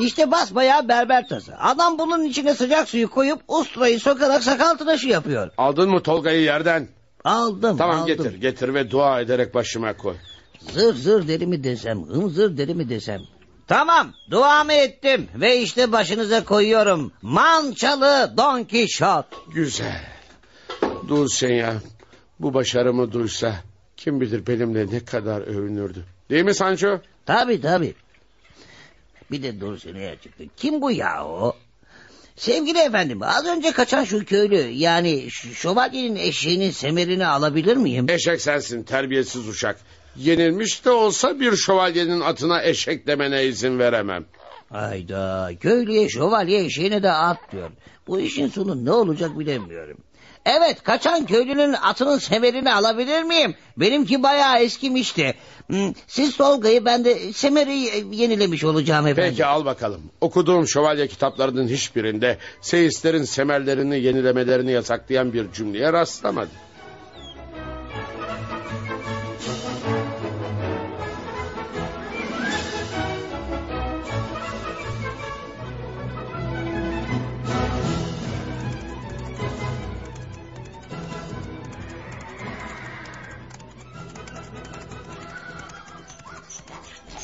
İşte basbayağı berber tası. Adam bunun içine sıcak suyu koyup usturayı sokarak sakal tıraşı yapıyor. Aldın mı Tolga'yı yerden? Aldım Tamam aldım. getir getir ve dua ederek başıma koy. Zır zır deri mi desem, hımzır deri mi desem. Tamam, duamı ettim ve işte başınıza koyuyorum. Mançalı Don Kişot. Güzel. Dulce'ya bu başarımı duysa kim bilir benimle ne kadar övünürdü. Değil mi Sancho? Tabi tabi. Bir de Dulce'ye çıktı. Kim bu ya o? Sevgili efendim az önce kaçan şu köylü yani şövalyenin eşeğinin semerini alabilir miyim? Eşek sensin terbiyesiz uşak. Yenilmiş de olsa bir şövalyenin atına eşek demene izin veremem. Hayda köylüye şövalye eşeğine de at diyor. Bu işin sonu ne olacak bilemiyorum. Evet kaçan köylünün atının semerini alabilir miyim? Benimki bayağı eskimişti. Hmm, Siz Tolga'yı ben de semeri yenilemiş olacağım efendim. Peki al bakalım. Okuduğum şövalye kitaplarının hiçbirinde seyislerin semerlerini yenilemelerini yasaklayan bir cümleye rastlamadım.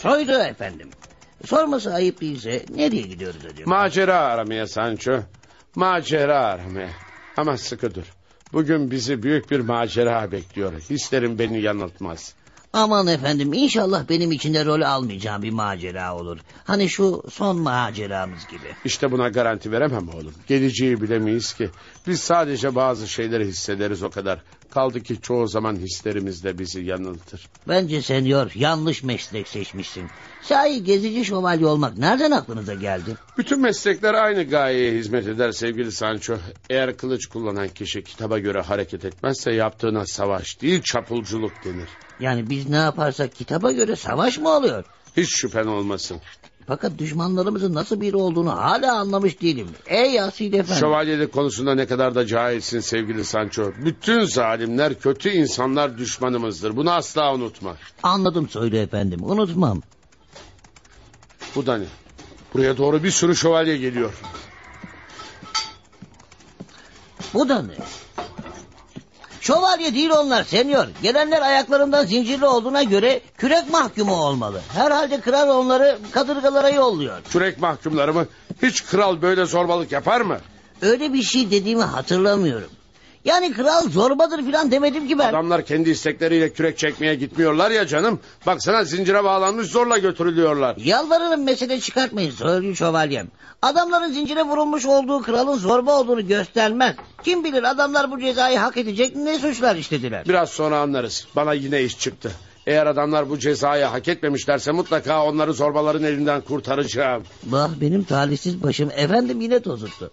Soydu efendim. Sorması ayıp değilse nereye gidiyoruz acaba? Macera aramaya Sancho. Macera aramaya. Ama sıkı dur. Bugün bizi büyük bir macera bekliyor. Hislerim beni yanıltmaz. Aman efendim inşallah benim içinde rol almayacağım bir macera olur. Hani şu son maceramız gibi. İşte buna garanti veremem oğlum. Geleceği bilemeyiz ki. Biz sadece bazı şeyleri hissederiz o kadar. Kaldı ki çoğu zaman hislerimiz de bizi yanıltır. Bence senyor yanlış meslek seçmişsin. Sahi gezici şövalye olmak nereden aklınıza geldi? Bütün meslekler aynı gayeye hizmet eder sevgili Sancho. Eğer kılıç kullanan kişi kitaba göre hareket etmezse yaptığına savaş değil çapulculuk denir. Yani biz ne yaparsak kitaba göre savaş mı oluyor? Hiç şüphen olmasın. Fakat düşmanlarımızın nasıl biri olduğunu hala anlamış değilim. Ey asil efendim. Şövalyelik konusunda ne kadar da cahilsin sevgili Sancho. Bütün zalimler kötü insanlar düşmanımızdır. Bunu asla unutma. Anladım söyle efendim unutmam. Bu da ne? Buraya doğru bir sürü şövalye geliyor. Bu da ne? Şövalye değil onlar senyor. Gelenler ayaklarından zincirli olduğuna göre kürek mahkumu olmalı. Herhalde kral onları kadırgalara yolluyor. Kürek mahkumları mı? Hiç kral böyle zorbalık yapar mı? Öyle bir şey dediğimi hatırlamıyorum. Yani kral zorbadır filan demedim ki ben. Adamlar kendi istekleriyle kürek çekmeye gitmiyorlar ya canım. Baksana zincire bağlanmış zorla götürülüyorlar. Yalvarırım mesele çıkartmayın söyleyeyim şövalyem. Adamların zincire vurulmuş olduğu kralın zorba olduğunu göstermez. Kim bilir adamlar bu cezayı hak edecek ne suçlar işlediler. Biraz sonra anlarız. Bana yine iş çıktı. Eğer adamlar bu cezayı hak etmemişlerse mutlaka onları zorbaların elinden kurtaracağım. Bah benim talihsiz başım efendim yine tozuttu.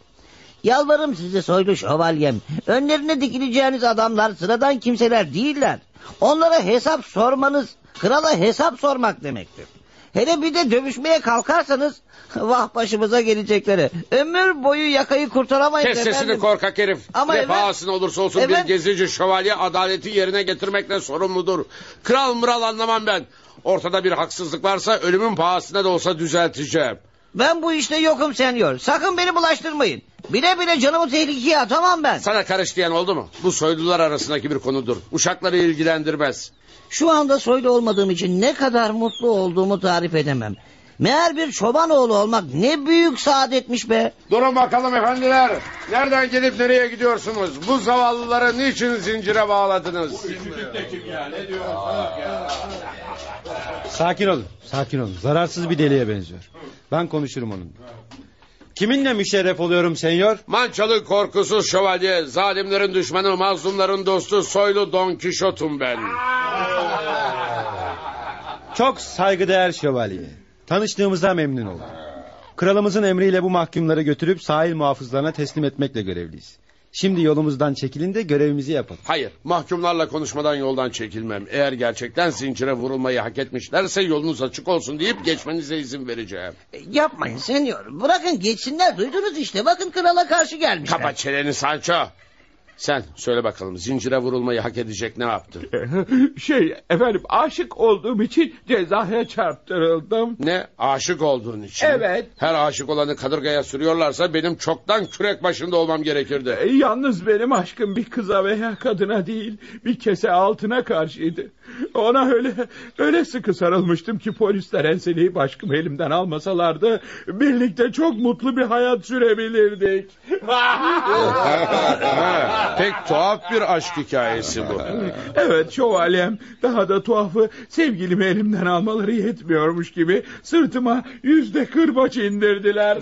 Yalvarırım size soylu şövalyem. Önlerine dikileceğiniz adamlar sıradan kimseler değiller. Onlara hesap sormanız krala hesap sormak demektir. Hele bir de dövüşmeye kalkarsanız vah başımıza gelecekleri. Ömür boyu yakayı kurtaramayız Kes sesini efendim. korkak herif. Ama ne pahasına olursa olsun Efendim- bir gezici şövalye adaleti yerine getirmekle sorumludur. Kral mıral anlamam ben. Ortada bir haksızlık varsa ölümün pahasına da olsa düzelteceğim. Ben bu işte yokum senyor. Sakın beni bulaştırmayın. Bile bile canımı tehlikeye atamam ben. Sana karış diyen oldu mu? Bu soylular arasındaki bir konudur. Uşakları ilgilendirmez. Şu anda soylu olmadığım için ne kadar mutlu olduğumu tarif edemem. Meğer bir çoban oğlu olmak ne büyük saadetmiş be. Durun bakalım efendiler. Nereden gelip nereye gidiyorsunuz? Bu zavallıları niçin zincire bağladınız? Sakin olun, sakin olun. Zararsız bir deliye benziyor. Ben konuşurum onunla. Kiminle müşerref oluyorum senyor? Mançalı korkusuz şövalye, zalimlerin düşmanı, mazlumların dostu, soylu Don Kişot'um ben. Çok saygıdeğer şövalye. Tanıştığımıza memnun oldum. Kralımızın emriyle bu mahkumları götürüp sahil muhafızlarına teslim etmekle görevliyiz. Şimdi yolumuzdan çekilin de görevimizi yapalım. Hayır, mahkumlarla konuşmadan yoldan çekilmem. Eğer gerçekten zincire vurulmayı hak etmişlerse yolunuz açık olsun deyip geçmenize izin vereceğim. Yapmayın senyor. Bırakın geçsinler. Duydunuz işte. Bakın krala karşı gelmişler. Kapa çeneni Sancho. Sen söyle bakalım zincire vurulmayı hak edecek ne yaptın? Şey efendim aşık olduğum için cezaya çarptırıldım. Ne aşık olduğun için? Evet. Her aşık olanı kadırgaya sürüyorlarsa benim çoktan kürek başında olmam gerekirdi. E, yalnız benim aşkım bir kıza veya kadına değil bir kese altına karşıydı. Ona öyle öyle sıkı sarılmıştım ki polisler enseleyip aşkımı elimden almasalardı birlikte çok mutlu bir hayat sürebilirdik. Pek tuhaf bir aşk hikayesi bu. Evet şövalyem daha da tuhafı sevgilimi elimden almaları yetmiyormuş gibi sırtıma yüzde kırbaç indirdiler.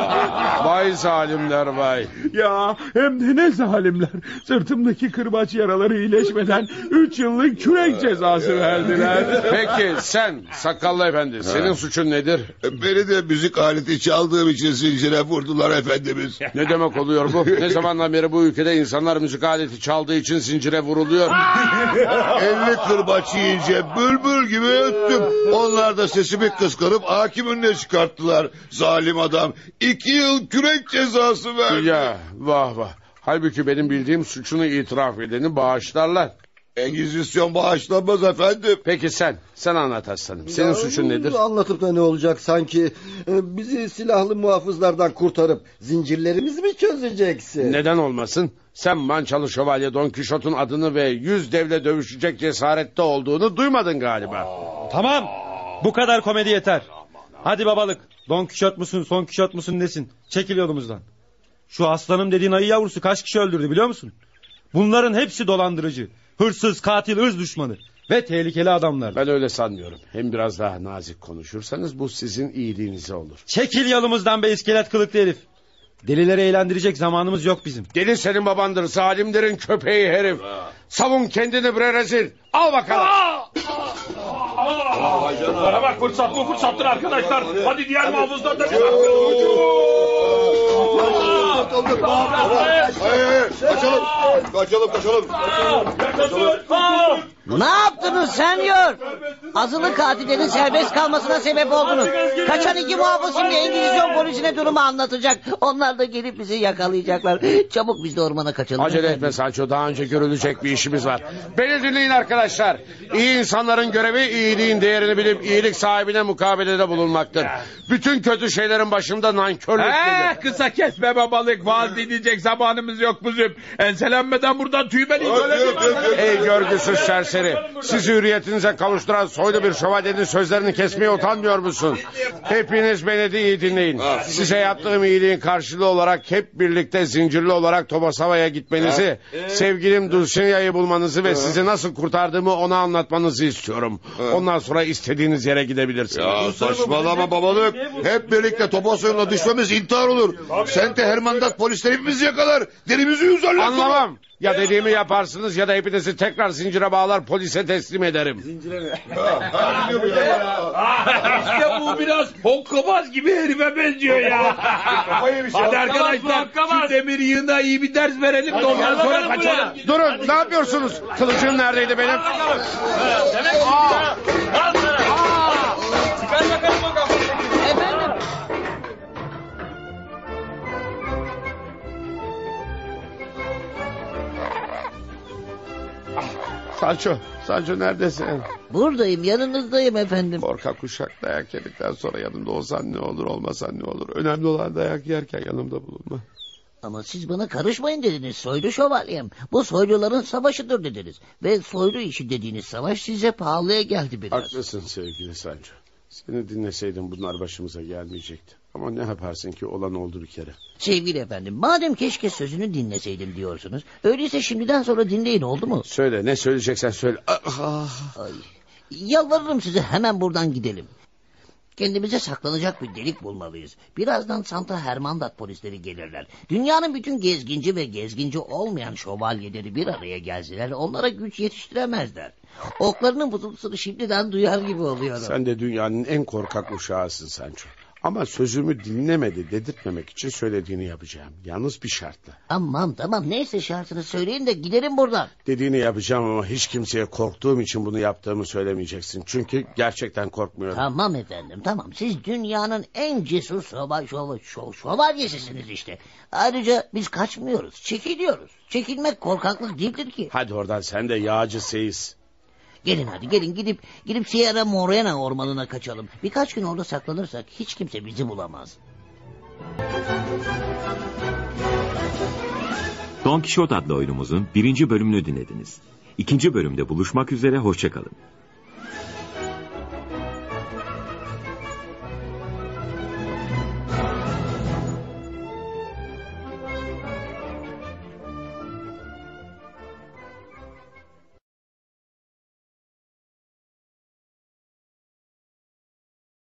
Vay zalimler vay. Ya hem de ne zalimler. Sırtımdaki kırbaç yaraları iyileşmeden üç yıllık kürek cezası verdiler. Peki sen sakallı efendi senin suçun nedir? Beni de müzik aleti çaldığım için zincire vurdular efendimiz. Ne demek oluyor bu? Ne zamandan beri bu ülkede insanlar müzik aleti çaldığı için zincire vuruluyor? 50 kırbaç yiyince bülbül gibi öttüm. Onlar da sesimi kıskanıp hakim önüne çıkarttılar. Zalim adam. İki yıl kürek cezası verdi. Ya vah vah. Halbuki benim bildiğim suçunu itiraf edeni bağışlarlar. Engizisyon bağışlanmaz efendim. Peki sen, sen anlat aslanım. Senin suçun nedir? Anlatıp da ne olacak sanki? Ee, Bizi silahlı muhafızlardan kurtarıp zincirlerimizi mi çözeceksin? Neden olmasın? Sen Mançalı Şövalye Don Kişot'un adını ve yüz devle dövüşecek cesarette olduğunu duymadın galiba. Tamam. Bu kadar komedi yeter. Hadi babalık. Don Kişot musun, son Kişot musun nesin? Çekil yolumuzdan. Şu aslanım dediğin ayı yavrusu kaç kişi öldürdü biliyor musun? Bunların hepsi dolandırıcı. Hırsız, katil, ırz düşmanı. Ve tehlikeli adamlar. Ben öyle sanmıyorum. Hem biraz daha nazik konuşursanız bu sizin iyiliğinize olur. Çekil yolumuzdan be iskelet kılıklı herif. Delileri eğlendirecek zamanımız yok bizim. Deli senin babandır, zalimlerin köpeği herif. Savun kendini bre rezil. Al bakalım. Bana bak fırsat bu fırsattır arkadaşlar. Hadi diğer muhafızlar da Kaçalım. Kaçalım. Kaçalım. Ne yaptınız senyor? Azılı katillerin serbest kalmasına sebep oldunuz. Kaçan iki muhafız şimdi Engizisyon polisine durumu anlatacak. Onlar da gelip bizi yakalayacaklar. Çabuk biz de ormana kaçalım. Acele etme Sancho daha önce görülecek bir işimiz var. Beni dinleyin arkadaşlar. İyi insanların görevi iyiliğin değerini bilip iyilik sahibine mukabelede bulunmaktır. Bütün kötü şeylerin başında nankörlük He, gelir. kısa kesme babalık. Vaaz dinleyecek zamanımız yok bizim. Enselenmeden buradan tüymeli Ey görgüsüz serseri. Sizi hürriyetinize kavuşturan soylu bir şövalyenin sözlerini kesmeye utanmıyor musun? Hepiniz beni de iyi dinleyin. Size yaptığım iyiliğin karşılığı olarak hep birlikte zincirli olarak Tobasava'ya gitmenizi, sevgilim Dulcinea'yı bulmanızı ve sizi nasıl kurtardığımı ona anlatmanızı istiyorum. Ondan sonra istediğiniz yere gidebilirsiniz. Ya saçmalama babalık. Hep birlikte Topasoy'la düşmemiz intihar olur. Sen de Hermandat polisler hepimizi yakalar. Derimizi yüzerler. Anlamam. Ya dediğimi yaparsınız ya da hepinizi tekrar zincire bağlar polise teslim ederim. işte bu biraz hokkabaz gibi herife benziyor ya. Hadi arkadaşlar şu demir yığına iyi bir ders verelim de ondan sonra kaçalım. Durun ne yapıyorsunuz? Kılıcım neredeydi benim? Sancho, Sancho neredesin? Buradayım yanınızdayım efendim. Korkak uşak dayak yedikten sonra yanımda olsan ne olur olmasan ne olur. Önemli olan dayak yerken yanımda bulunma. Ama siz bana karışmayın dediniz soylu şövalyem. Bu soyluların savaşıdır dediniz. Ve soylu işi dediğiniz savaş size pahalıya geldi biraz. Haklısın sevgili Sancho. Seni dinleseydim bunlar başımıza gelmeyecekti. Ama ne yaparsın ki olan oldu bir kere. Sevgili efendim madem keşke sözünü dinleseydim diyorsunuz. Öyleyse şimdiden sonra dinleyin oldu mu? Söyle ne söyleyeceksen söyle. Ah, Ay, yalvarırım size hemen buradan gidelim. Kendimize saklanacak bir delik bulmalıyız. Birazdan Santa Hermandat polisleri gelirler. Dünyanın bütün gezginci ve gezginci olmayan şövalyeleri bir araya gelseler onlara güç yetiştiremezler. Oklarının vızıltısını şimdiden duyar gibi oluyorum. Sen de dünyanın en korkak uşağısın Sancho. Ama sözümü dinlemedi dedirtmemek için söylediğini yapacağım. Yalnız bir şartla. Tamam tamam neyse şartını söyleyin de gidelim buradan. Dediğini yapacağım ama hiç kimseye korktuğum için bunu yaptığımı söylemeyeceksin. Çünkü gerçekten korkmuyorum. Tamam efendim tamam siz dünyanın en cesur şova, şova, şov, şövalyesisiniz işte. Ayrıca biz kaçmıyoruz çekiliyoruz. Çekilmek korkaklık değildir ki. Hadi oradan sen de yağcı seyis. Gelin hadi gelin gidip gidip Sierra Morena ormanına kaçalım. Birkaç gün orada saklanırsak hiç kimse bizi bulamaz. Don Kişot adlı oyunumuzun birinci bölümünü dinlediniz. İkinci bölümde buluşmak üzere hoşçakalın.